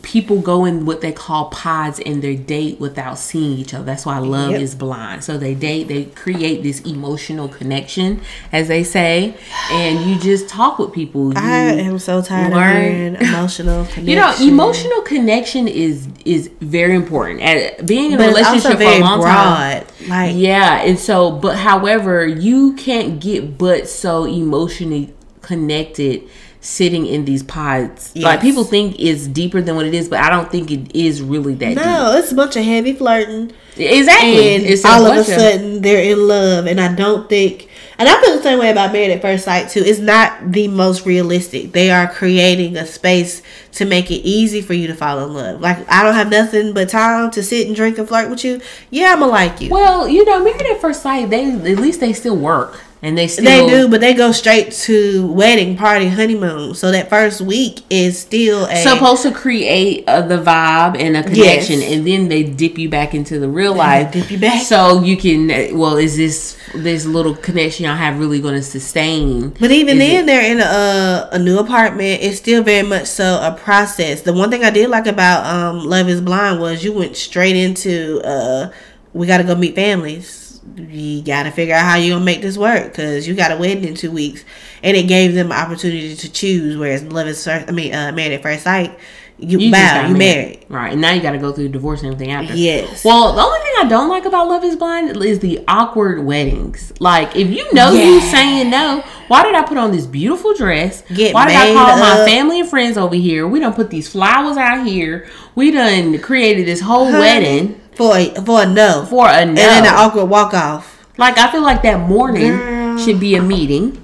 people go in what they call pods and they date without seeing each other. That's why love yep. is blind. So they date, they create this emotional connection, as they say, and you just talk with people. You I am so tired learn. of (laughs) emotional connection. you know, emotional connection is is very important. At being in but a relationship for a long broad. time. Like yeah, and so, but however, you can't get but so emotionally connected sitting in these pods. Yes. Like people think it's deeper than what it is, but I don't think it is really that. No, deep. it's a bunch of heavy flirting. Exactly. And it's all of a sudden of... they're in love, and I don't think. And I feel the same way about Married at First Sight too. It's not the most realistic. They are creating a space to make it easy for you to fall in love. Like I don't have nothing but time to sit and drink and flirt with you. Yeah, I'ma like you. Well, you know, Married at First Sight, they at least they still work and they still they do, but they go straight to wedding party honeymoon. So that first week is still a, supposed to create uh, the vibe and a connection, yes. and then they dip you back into the real life. Dip you back, so you can. Well, is this this little connection y'all have really going to sustain? But even is then, it, they're in a, a new apartment. It's still very much so a process. The one thing I did like about um, Love Is Blind was you went straight into uh, we got to go meet families you got to figure out how you're gonna make this work because you got a wedding in two weeks, and it gave them an opportunity to choose. Whereas love is first, I mean, uh, married at first sight, you, you bow, you married. right? And now you got to go through divorce and everything after. Yes. Well, the only thing I don't like about Love Is Blind is the awkward weddings. Like, if you know yeah. you saying no, why did I put on this beautiful dress? Get why did I call up. my family and friends over here? We don't put these flowers out here. We done created this whole wedding for a, for a no. For a no. And then an awkward walk off. Like I feel like that morning Girl. should be a meeting,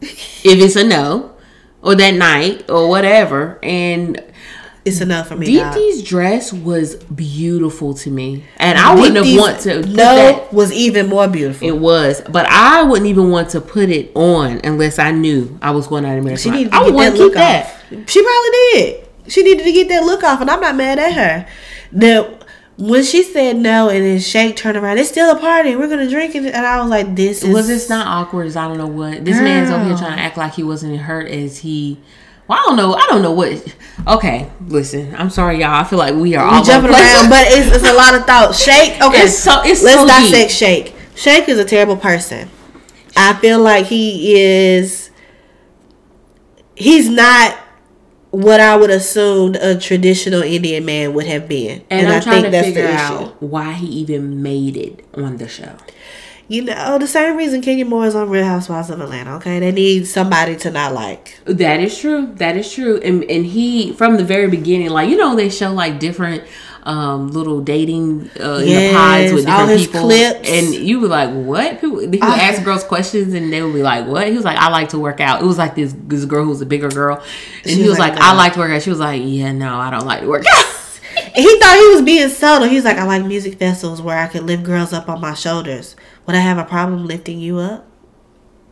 if it's a no, or that night or whatever. And it's enough for me. Dee's dress was beautiful to me, and I wouldn't have want to. No, that, was even more beautiful. It was, but I wouldn't even want to put it on unless I knew I was going out of She needed to I get that look that. off. She probably did. She needed to get that look off, and I'm not mad at her. The when she said no and then Shake turned around, it's still a party. We're gonna drink it, and I was like, "This is... was this not awkward?" As I don't know what this Girl. man's over here trying to act like he wasn't hurt as he. Well, I don't know. I don't know what. Okay, listen. I'm sorry, y'all. I feel like we are we all jumping around, but it's, it's a lot of thoughts. Shake. (laughs) Okay, it's so, it's let's so dissect deep. Shake. Shake is a terrible person. I feel like he is. He's not what I would assume a traditional Indian man would have been. And, and I'm I trying think to that's figure the issue. out why he even made it on the show. You know, the same reason Kenya Moore is on Real Housewives of Atlanta, okay? They need somebody to not like. That is true. That is true. And and he from the very beginning, like, you know, they show like different um, little dating uh, yes, in the pods with different people, clips. and you were like, "What?" People, he would uh, ask girls questions, and they would be like, "What?" He was like, "I like to work out." It was like this this girl who was a bigger girl, and he was like, like "I like to work out." She was like, "Yeah, no, I don't like to work out." (laughs) he thought he was being subtle. He's like, "I like music festivals where I can lift girls up on my shoulders. Would I have a problem lifting you up?"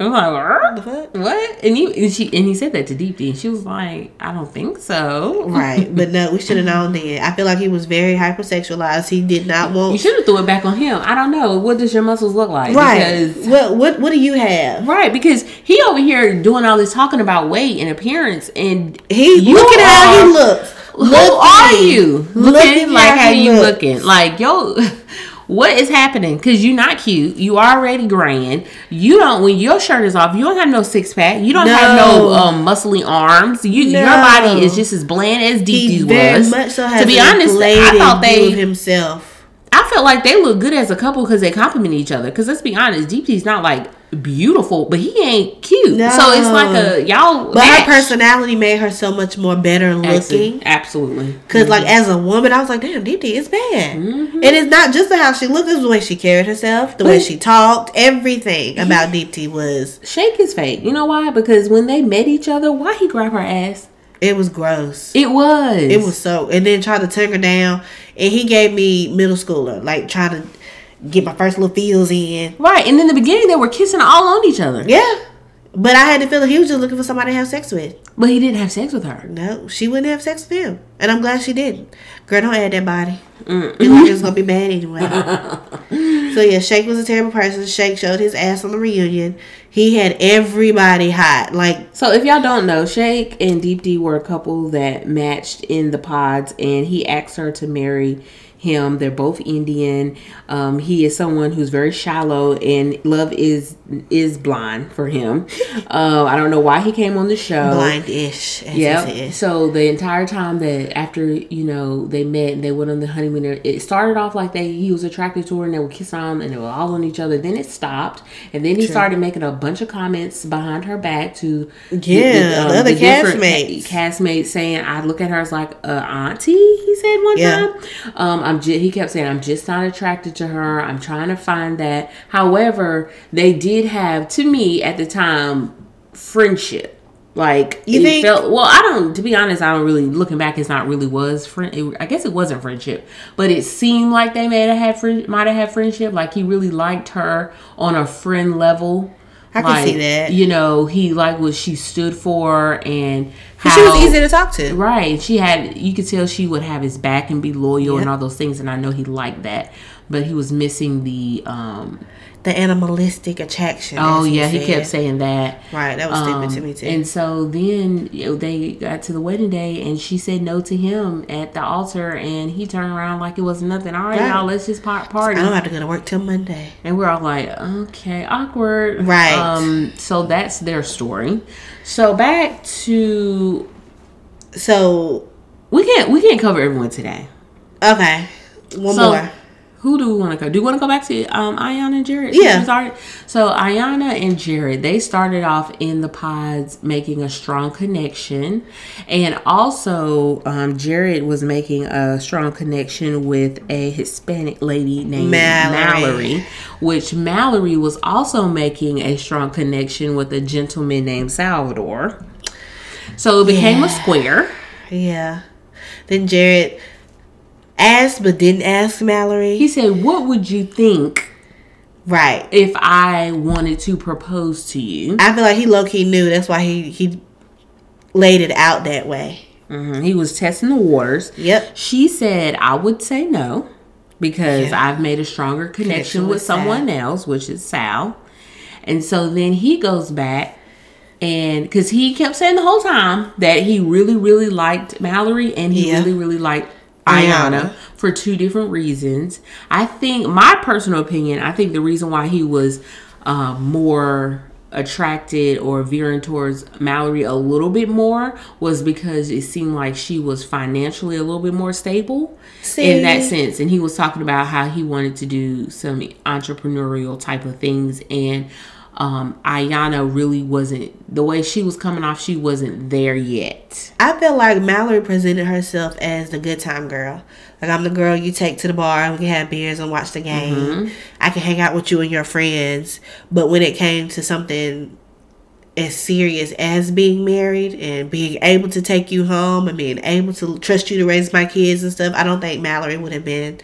I'm like, "Er? The fuck? what? And he and she and he said that to Deepti, and she was like, I don't think so. Right, but no, we should have (laughs) known then. I feel like he was very hypersexualized. He did not want. You should have threw it back on him. I don't know. What does your muscles look like? Right. Because What what what do you have? Right, because he over here doing all this talking about weight and appearance, and He you look at how he looks. Who Look are you? Look Looking like how how you looks. looking? Like yo, (laughs) what is happening? Because you're not cute. You already grand. You don't. When your shirt is off, you don't have no six pack. You don't have no No. um, muscly arms. You your body is just as bland as very was. much so to be honest, I thought they himself. I felt like they look good as a couple because they compliment each other. Because let's be honest, Deepti's not like beautiful, but he ain't cute. So it's like a y'all. But match. her personality made her so much more better looking. absolutely. Cause like as a woman, I was like, damn, Dee is bad. Mm-hmm. And it's not just the how she looked; it's the way she carried herself, the way she talked. Everything about Deepti was Shake is fake. You know why? Because when they met each other, why he grab her ass? it was gross. It was. It was so, and then tried to take her down, and he gave me middle schooler, like trying to get my first little feels in. right. And in the beginning, they were kissing all on each other, Yeah, but I had to feel like he was just looking for somebody to have sex with. but he didn't have sex with her. No, she wouldn't have sex with him, and I'm glad she didn't. Girl, don't add that body. Mm. It like it's gonna be bad anyway. (laughs) so yeah, Shake was a terrible person. Shake showed his ass on the reunion. He had everybody hot. Like So if y'all don't know, Shake and Deepti were a couple that matched in the pods, and he asked her to marry him. They're both Indian. Um, he is someone who's very shallow, and love is is blind for him. (laughs) uh, I don't know why he came on the show. blind-ish, Yeah. So the entire time that after you know they met and they went on the honeymoon, it started off like they he was attracted to her and they were kissing on and they were all on each other. Then it stopped, and then he started making a bunch of comments behind her back to Yeah, the other different castmates. castmates saying I look at her as like a auntie. He said one Yeah. time. Um, I'm just he kept saying I'm just not attracted to her. I'm trying to find that. However, they did have to me at the time friendship. Like You think- felt well. I don't. To be honest, I don't really. Looking back, it's not really was friend. It, I guess it wasn't friendship, but it seemed like they may have had friend. Might have had friendship. Like he really liked her on a friend level. I can Like, see that. You know, he liked what she stood for and how She was easy to talk to. Right. She had you could tell she would have his back and be loyal and all those things and I know he liked that. But he was missing the um The animalistic attraction. Oh yeah, he said. kept saying that. Right, that was stupid Um, to me too. And so then you know, they got to the wedding day and she said no to him at the altar and he turned around like it was nothing. All right, Right. y'all, let's just par- party. I don't have to go to work till Monday. And we're all like, okay, awkward. Right. Um, so that's their story. So back to So we can't we can't cover everyone today. okay, one So, more. Who do we want to go? Do you want to go back to um, Iyanna and Jared? Yeah. Started- So Iyanna and Jared, they started off in the pods making a strong connection, and also um, Jared was making a strong connection with a Hispanic lady named Mallory. Mallory, which Mallory was also making a strong connection with a gentleman named Salvador. So it became a square. Yeah. Then Jared asked but didn't ask Mallory. He said, "What would you think right. if I wanted to propose to you?" I feel like he low key knew. That's why he he laid it out that way. Mhm, He was testing the waters. Yep. She said, I would say no because Yeah. I've made a stronger connection, Connection with, with someone else, which is Sal. And so then he goes back and because he kept saying the whole time that he really, really liked Mallory and he Yeah. really, really liked Iyanna Iyanna. for two different reasons. I think, my personal opinion, I think the reason why he was um, more attracted or veering towards Mallory a little bit more was because it seemed like she was financially a little bit more stable in that sense. And he was talking about how he wanted to do some entrepreneurial type of things and um, Iyanna really wasn't the way she was coming off. She wasn't there yet. I feel like Mallory presented herself as the good time girl. Like I'm the girl you take to the bar. We can have beers and watch the game. Mm-hmm. I can hang out with you and your friends. But when it came to something as serious as being married and being able to take you home and being able to trust you to raise my kids and stuff, I don't think Mallory would have been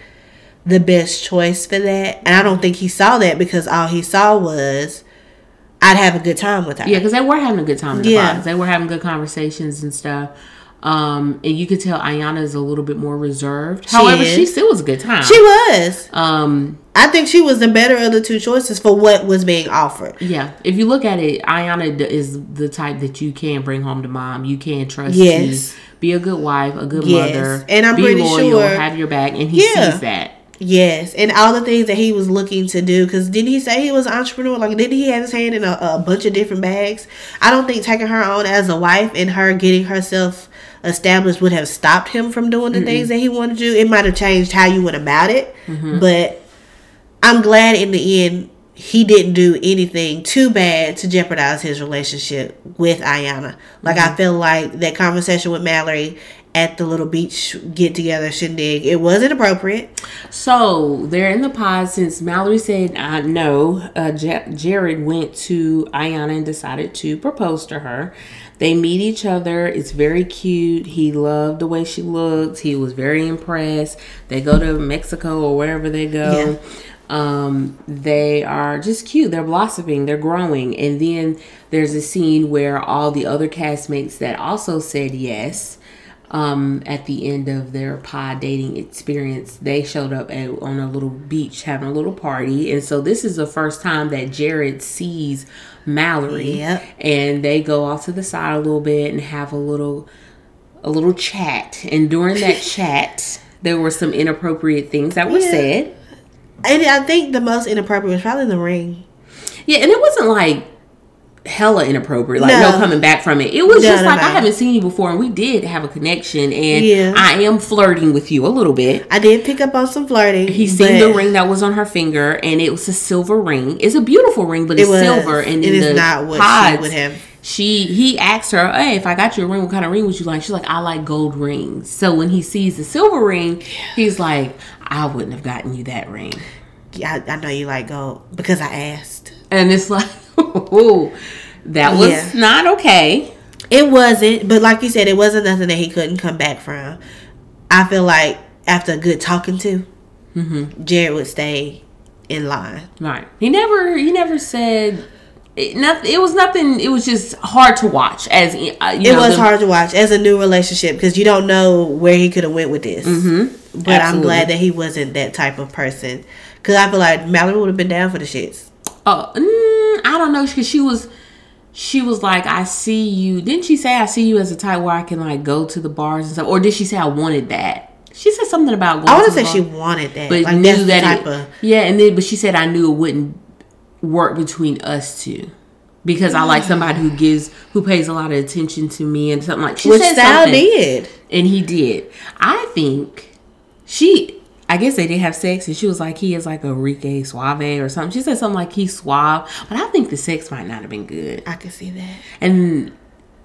the best choice for that. And I don't think he saw that because all he saw was I'd have a good time with her. Yeah, because they were having a good time in the Yeah. box. They were having good conversations and stuff. Um, and you could tell Iyanna is a little bit more reserved. However, is. she still was a good time. She was. um, I think she was the better of the two choices for what was being offered. yeah. If you look at it, Iyanna is the type that you can bring home to mom. You can trust Yes. to be a good wife, a good Yes. mother, And I'm be pretty loyal, sure- have your back, and he Yeah. sees that. Yes, and all the things that he was looking to do. Because didn't he say he was an entrepreneur? Like, didn't he have his hand in a, a bunch of different bags? I don't think taking her on as a wife and her getting herself established would have stopped him from doing the things that he wanted to do. It might have changed how you went about it, mm-hmm. but I'm glad in the end he didn't do anything too bad to jeopardize his relationship with Iyanna. Like I mm-hmm. feel like that conversation with Mallory at the little beach get together shindig, it wasn't appropriate. So they're in the pod since Mallory said uh, no. Uh, J- Jared went to Iyanna and decided to propose to her. They meet each other. It's very cute. He loved the way she looked. He was very impressed. They go to Mexico or wherever they go. Um, they are just cute. They're blossoming. They're growing. And then there's a scene where all the other castmates that also said yes um, at the end of their pod dating experience, they showed up at, on a little beach having a little party. And so this is the first time that Jared sees Mallory. Yep. And they go off to the side a little bit and have a little a little chat. And during that (laughs) chat, there were some inappropriate things that were Yeah. said. And I think the most inappropriate was probably the ring. Yeah, and it wasn't like hella inappropriate, like no, No. coming back from it. It was No, just no, like I haven't seen you before, and we did have a connection, and Yeah. I am flirting with you a little bit. I did pick up on some flirting. He seen the ring that was on her finger, and it was a silver ring. It's a beautiful ring, but It it's silver, and It is not what she pods, would have. She he asked her, "Hey, if I got you a ring, what kind of ring would you like?" She's like, "I like gold rings." So when he sees the silver ring, he's like, "I wouldn't have gotten you that ring." Yeah, I, I know you like gold because I asked. And it's like, that was Yeah. not okay. It wasn't, but like you said, it wasn't nothing that he couldn't come back from. I feel like after a good talking to, Mm-hmm. Jared would stay in line. Right. He never. He never said. It, nothing, it was nothing. It was just hard to watch. As uh, you It know, was the- hard to watch as a new relationship because you don't know where he could have went with this. Mm-hmm. But I'm glad that he wasn't that type of person because I feel like Mallory would have been down for the shits. Oh, mm, I don't know because she was. She was like, I see you. Didn't she say I see you as a type where I can like go to the bars and stuff? Or did she say I wanted that? She said something about going. I want to say she wanted that, but like knew that type it, of. yeah, and then but she said I knew it wouldn't work between us two because I like somebody who gives who pays a lot of attention to me and something like she Which said something, did? and he did. I think she. I guess they did have sex, and she was like, "He is like a Rico Suave or something." She said something like he's suave, but I think the sex might not have been good. I can see that. And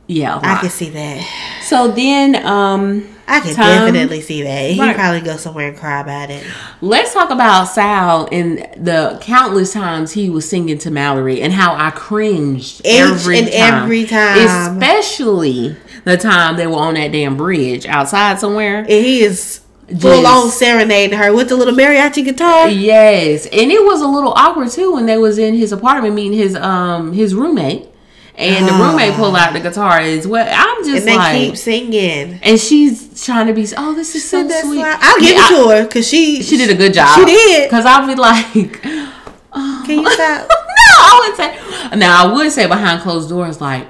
yeah, a I can see that. so then um I can Tom- definitely see that. He'd Right. probably go somewhere and cry about it. Let's talk about Sal and the countless times he was singing to Mallory and how I cringed Each every and time. every time. Especially the time they were on that damn bridge outside somewhere. And he is full on serenading her with the little mariachi guitar. Yes, and it was a little awkward too when they was in his apartment meeting his um his roommate, and the roommate pulled out the guitar as well. I'm just And they like, keep singing. and she's trying to be, oh, this is so sweet. why- I'll give Yeah, it to her because she She did a good job. She did. Because I'll be like, Can you (laughs) stop? no, I would say. Now I would say behind closed doors, like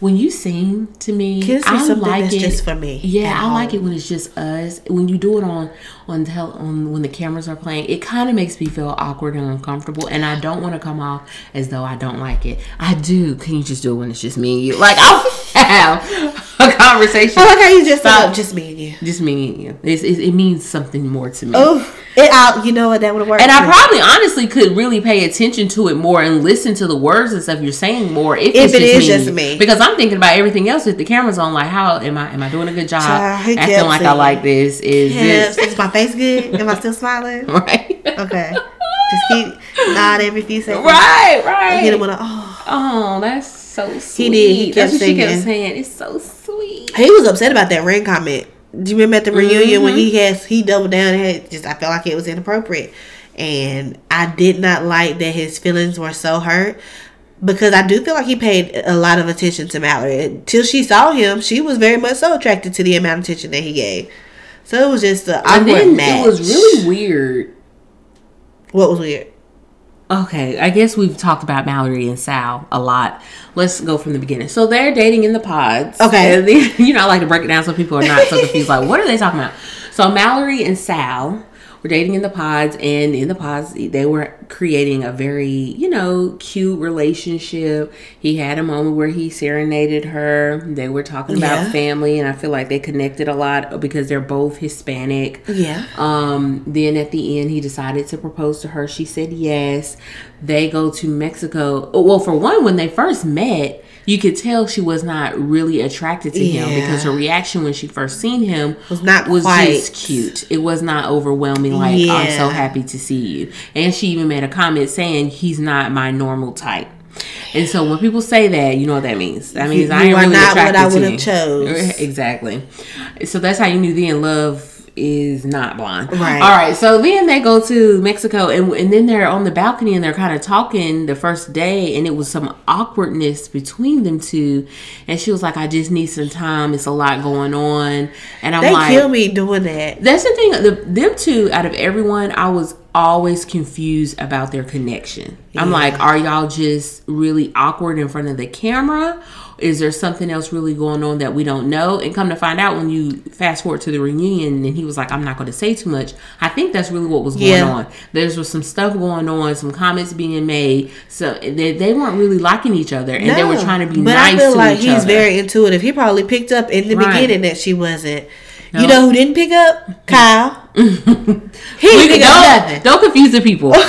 when you sing to me, be I like that's it. just for me Yeah, I like it when it's just us. When you do it on on tel- on when the cameras are playing, it kind of makes me feel awkward and uncomfortable, and I don't want to come off as though I don't like it. I do. Can you just do it when it's just me and you? Like I'll have a conversation. I like how you just oh, just me and you. Just me and you. It's, it, it means something more to me. Oh, it out. You know what? That would worked. And I probably honestly could really pay attention to it more and listen to the words and stuff you're saying more if, If it's it just is me. just me. Because I'm thinking about everything else with the cameras on. Like, how am I? Am I doing a good job? Child, Acting like I like this. Is Yes, this is my face good? (laughs) Am I still smiling? right? Okay. Just keep nod every few seconds. right, right. Hit him with a oh. oh, that's so sweet. did. He that's kept what she kept saying. It's so sweet. He was upset about that ring comment. Do you remember at the reunion when Mm-hmm. he has he doubled down and had just I felt like it was inappropriate. And I did not like that his feelings were so hurt. because I do feel like he paid a lot of attention to Mallory. Until she saw him, she was very much so attracted to the amount of attention that he gave. So it was just an And awkward then match. it was really weird. what was weird. Okay, I guess we've talked about Mallory and Sal a lot. Let's go from the beginning. So they're dating in the pods. Okay. (laughs) You know, I like to break it down so people are not so confused. Like, what are they talking about? So Mallory and Sal were dating in the pods, and in the pods, they were creating a very, you know, cute relationship. He had a moment where he serenaded her. They were talking about Yeah. family, and I feel like they connected a lot because they're both Hispanic. Yeah. Um, then at the end, he decided to propose to her. She said yes. They go to Mexico. Oh, Well, for one, when they first met, you could tell she was not really attracted to him because her reaction when she first seen him Was not was quite- just cute. It was not overwhelming. Like I'm so happy to see you. And she even made a comment saying he's not my normal type. And so when people say that, you know what that means. That means I You ain't are really not what I would've you. (laughs) chose. Exactly. So that's how you knew then love is not blonde. Right. All right. So then they go to Mexico and and then they're on the balcony and they're kind of talking the first day and it was some awkwardness between them two. And she was like, I just need some time. It's a lot going on. And I'm like, They like kill me doing that. that's the thing. The, them two, out of everyone, I was always confused about their connection. I'm like, are y'all just really awkward in front of the camera? Is there something else really going on that we don't know? And come to find out, when you fast forward to the reunion, and he was like, "I'm not going to say too much." I think that's really what was going Yeah. on. There was some stuff going on, some comments being made, so they, they weren't really liking each other, and they were trying to be but nice I feel to like he's other. very intuitive. He probably picked up in the Right. beginning that she wasn't. No. You know who didn't pick up? (laughs) Kyle. (laughs) he didn't pick up nothing. don't confuse the people. (laughs)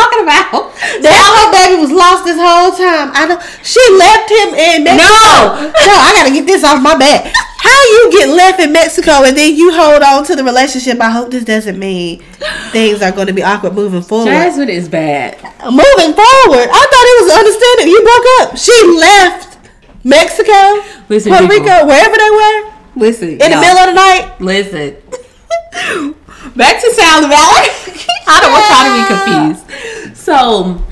Talking about (laughs) That her baby was lost this whole time. I don't. She left him in Mexico. No. (laughs) no, I gotta get this off my back. How you get left in Mexico and then you hold on to the relationship? I hope this doesn't mean things are going to be awkward moving forward. Jasmine is bad. moving forward, I thought it was understanding. You broke up. She left Mexico, Listen, Puerto people. Rico, wherever they were, Listen, in the middle of the night. Listen. Back to Sound Valley. (laughs) I don't want y'all to be confused. So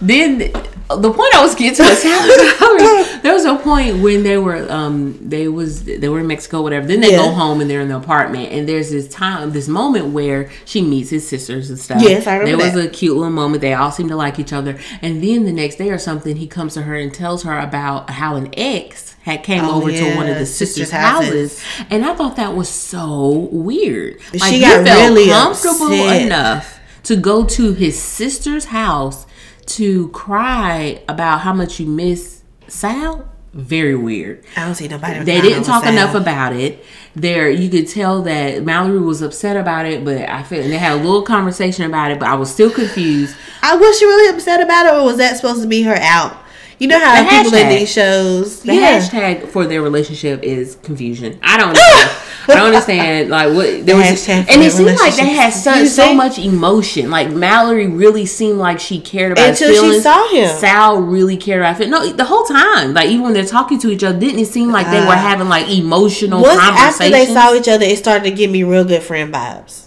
then the point I was getting to was. (laughs) There was a point when they were um they was they were in Mexico, whatever. Then they Yeah. go home and they're in the apartment and there's this time this moment where she meets his sisters and stuff. Yes, I remember There was that. a cute little moment. They all seem to like each other. And then the next day or something, he comes to her and tells her about how an ex had came Oh, over to one of the sisters' sisters' houses. houses. And I thought that was so weird. Like She got felt really comfortable upset. enough to go to his sister's house to cry about how much you miss Sal. Very weird. I don't see nobody. They didn't talk Sal. enough about it. There, you could tell that Mallory was upset about it, but I feel they had a little conversation about it. But I was still confused. I was she really upset about it, or was that supposed to be her out? You know how The people in these shows, The yeah. hashtag for their relationship is confusion. I don't (laughs) understand. I don't understand. Like what there was, hashtag for and it seemed like they had so, so much emotion. Like Mallory really seemed like she cared about Until his she saw him. Sal really cared about it. No, the whole time. Like even when they're talking to each other, didn't it seem like they were Uh, having like emotional Once conversations? after they saw each other, it started to give me real good friend vibes.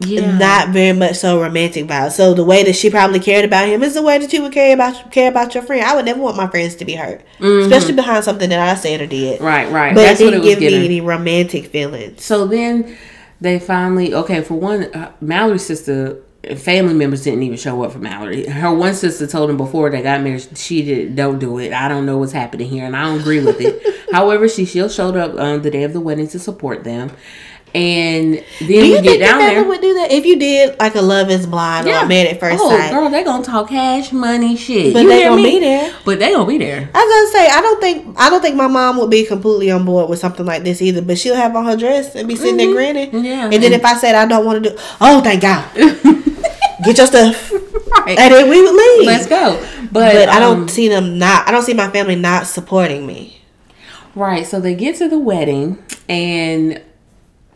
Yeah. Not very much so romantic vibes. So the way that she probably cared about him is the way that you would care about care about your friend. I would never want my friends to be hurt, especially behind something that I said or did. Mm-hmm. right, right. But That's it didn't it was give getting. me any romantic feelings. So then they finally okay for one uh, Mallory's sister family members didn't even show up for Mallory. Her one sister told him before they got married she did don't do it. I don't know what's happening here and I don't agree with it. (laughs) However, she still showed up on the day of the wedding to support them. And then Do we you get think down there. would do that if you did like a Love Is Blind or a Married at First oh, Sight? girl, they gonna talk cash money shit. But you they gonna me? be there. But they gonna be there. I was gonna say I don't think I don't think my mom would be completely on board with something like this either. But she'll have on her dress and be sitting there grinning. Mm-hmm. Yeah. And then if I said I don't want to do, oh thank God, (laughs) get your stuff, Right. and then we would leave. Let's go. But, But I um, don't see them not. I don't see my family not supporting me. Right. So they get to the wedding, and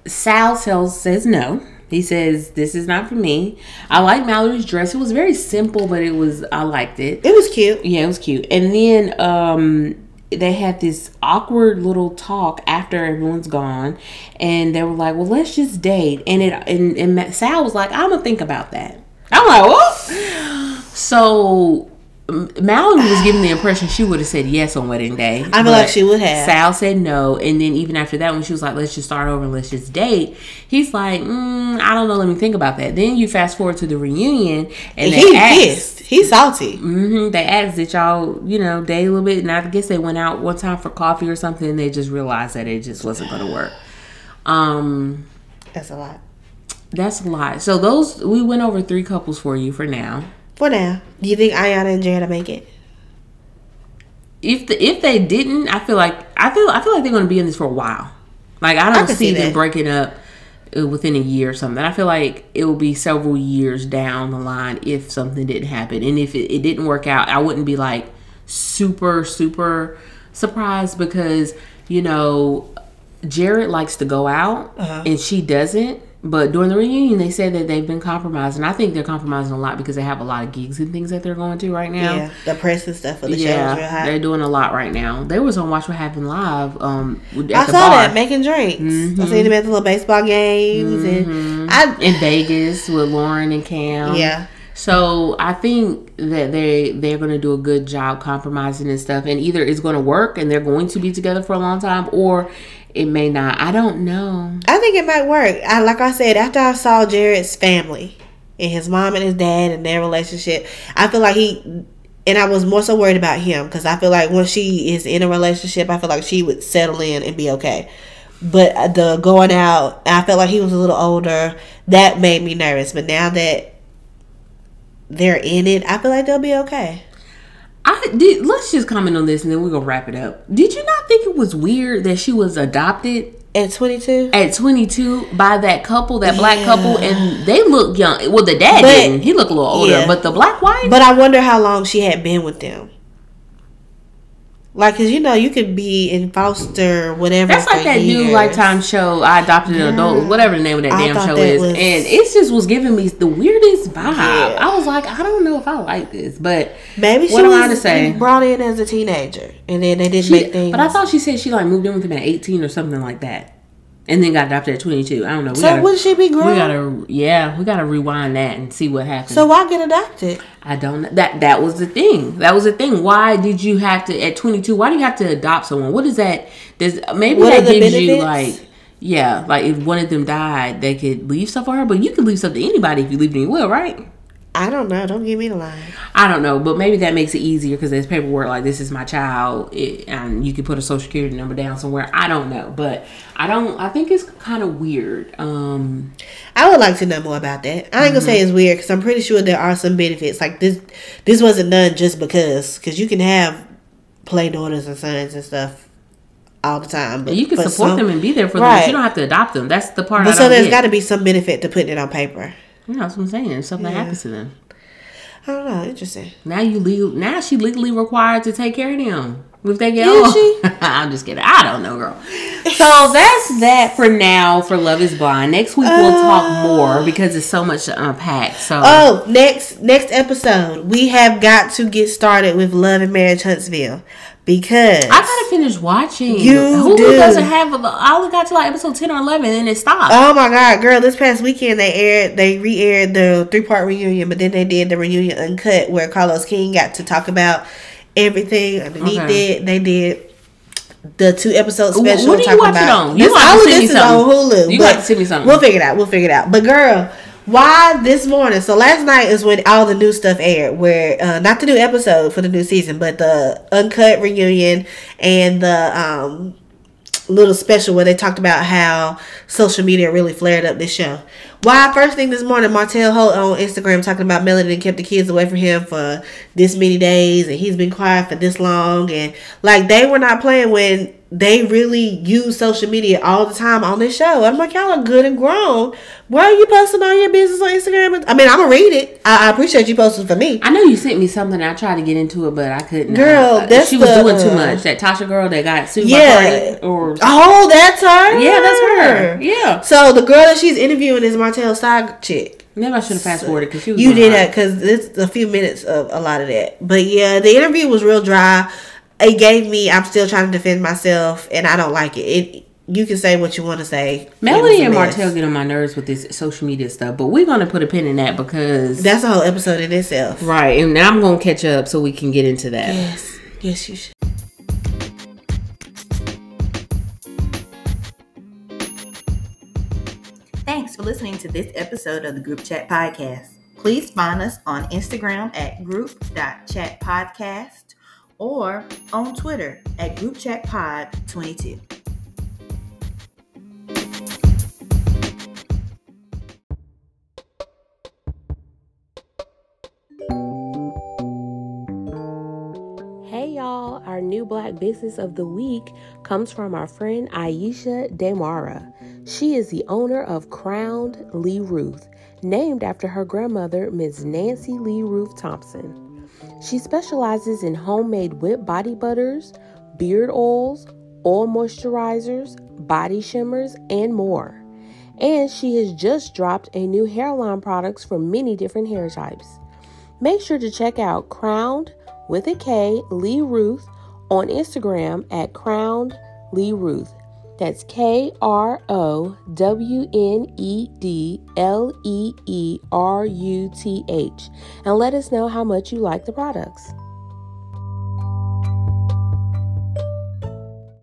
Sal tells says no. He says this is not for me. I like Mallory's dress. It was very simple, but it was I liked it. It was cute. Yeah, it was cute. And then um they had this awkward little talk after everyone's gone, and they were like, "Well, let's just date." And it and, and Sal was like, "I'm gonna think about that." I'm like, "What?" So Mallory was giving the impression she would have said yes on wedding day. I feel like she would have. Sal said no, and then even after that, when she was like, "Let's just start over, let's just date," he's like, mm, "I don't know, let me think about that." Then you fast forward to the reunion, and they He asked, pissed. He's salty. hmm they asked that y'all, you know, date a little bit, and I guess they went out one time for coffee or something, and they just realized that it just wasn't going to work. Um, That's a lot. that's a lot. So those we went over three couples for you for now. For now, do you think Iyanna and Jared will make it? if the, if they didn't, I feel like I feel I feel like they're going to be in this for a while. Like I don't can see, see them breaking up uh, within a year or something. I feel like it will be several years down the line if something didn't happen, and if it, it didn't work out, I wouldn't be like super super surprised because you know Jared likes to go out Uh-huh. and she doesn't. But during the reunion, they said that they've been compromising. I think they're compromising a lot because they have a lot of gigs and things that they're going to right now Yeah, the press and stuff for the show real high. they're doing a lot right now. They was on Watch What Happened live. Um, I saw bar that making drinks. I seen them at the little baseball games, and I in Vegas with Lauren and Cam. yeah. So I think that they they're going to do a good job compromising and stuff, and either it's going to work and they're going to be together for a long time, or it may not. I don't know. I think it might work. I like I said after I saw Jared's family and his mom and his dad and their relationship, I feel like he and I was more so worried about him because I feel like when she is in a relationship, I feel like she would settle in and be okay. But uh, the going out, I felt like he was a little older. That made me nervous. But now that they're in it, I feel like they'll be okay. I did. Let's just comment on this and then we're gonna wrap it up. Did you not think it was weird that she was adopted At 22, at 22 by that couple, that black Yeah. couple, and they look young. Well, the dad But- didn't. He looked a little older, yeah. but the black wife. But I wonder how long she had been with them. Like, cause you know, you could be in foster, whatever. That's like that new years. Lifetime show. I adopted an adult, whatever the name of that I damn show that is, was- and it just was giving me the weirdest vibe. Yeah. I was like, I don't know if I like this, but Maybe she What am was I to say? brought in as a teenager, and then they didn't she, make things. but I thought she said she like moved in with him at 18 or something like that, and then got adopted at 22. I don't know. We so. gotta, Wouldn't she be we grown? gotta, yeah, we gotta rewind that and see what happened. so why get adopted? I don't know. That that was the thing. That was the thing. Why did you have to at 22? Why do you have to adopt someone? What is that? Does maybe What that gives you like yeah, like if one of them died, they could leave stuff for her. But you could leave stuff to anybody if you leave it in your will, right? I don't know. Don't give me the line. I don't know, but maybe that makes it easier because there's paperwork like this is my child, it, and you can put a social security number down somewhere. I don't know, but I don't. I think it's kind of weird. Um, I would like to know more about that. I ain't gonna say Mm-hmm. it's weird because I'm pretty sure there are some benefits. Like this, this wasn't done just because. Because you can have play daughters and sons and stuff all the time. But you can support some- them and be there for them. Right. you don't have to adopt them. That's the part. But so there's got to be some benefit to putting it on paper. Yeah, that's what I'm saying. If something happens to them. I don't know. Interesting. Now you legal. Now she legally required to take care of them if they get Is old. she? (laughs) I'm just kidding. I don't know, girl. So (laughs) that's that for now for Love Is Blind. Next week we'll talk uh, more because it's so much to unpack. So Oh, next next episode, we have got to get started with Love and Marriage Huntsville because I gotta finish watching. You Hulu do. doesn't have. A, I only got to like episode ten or eleven, and it stopped. Oh my god, girl! This past weekend they aired, they re-aired the three-part reunion, but then they did the reunion uncut where Carlos King got to talk about everything underneath Okay. it. They did the two episode Wh- special. what do you talking watch about, on? You This- all of this is on Hulu. You have to send me something. We'll figure it out. We'll figure it out. But girl, why this morning? So last night is when all the new stuff aired. Where uh, not the new episode for the new season, but the uncut reunion and the um little special where they talked about how social media really flared up this show. Why first thing this morning, Martell Holt on Instagram talking about Melody and kept the kids away from him for this many days and he's been quiet for this long and like they were not playing when they really use social media all the time on this show. I'm like, y'all are good and grown. Why are you posting all your business on Instagram? I mean, I'm gonna read it. I, I appreciate you posting for me. I know you sent me something. I tried to get into it, but I couldn't. Girl, Uh, that's she was the- doing too much. That Tasha girl that got sued Yeah. by Cardi, or Oh, that's her. yeah, that's her. Yeah, So the girl that she's interviewing is Martell's side chick. maybe I should have fast forwarded because. You did that because it's a few minutes of a lot of that. But yeah, the interview was real dry. It gave me. I'm still trying to defend myself, and I don't like it. It you can say what you want to say. Melanie and Martell get on my nerves with this social media stuff, but we're gonna put a pin in that because that's a whole episode in itself. Right, and now I'm gonna catch up so we can get into that. Yes, yes, you should. For listening to this episode of the Group Chat Podcast. Please find us on Instagram at group.chatpodcast or on Twitter at groupchatpod22. our new black business of the week comes from our friend Aisha Demara. She is the owner of Krowned Lee Ruth, named after her grandmother, Ms. Nancy Lee Ruth Thompson. She specializes in homemade whipped body butters, beard oils, oil moisturizers, body shimmers, and more. And she has just dropped a new hairline products for many different hair types. Make sure to check out Crowned with a K Lee Ruth on Instagram at Krowned Lee Ruth. That's K R O W N E D L E E R U T H. And let us know how much you like the products.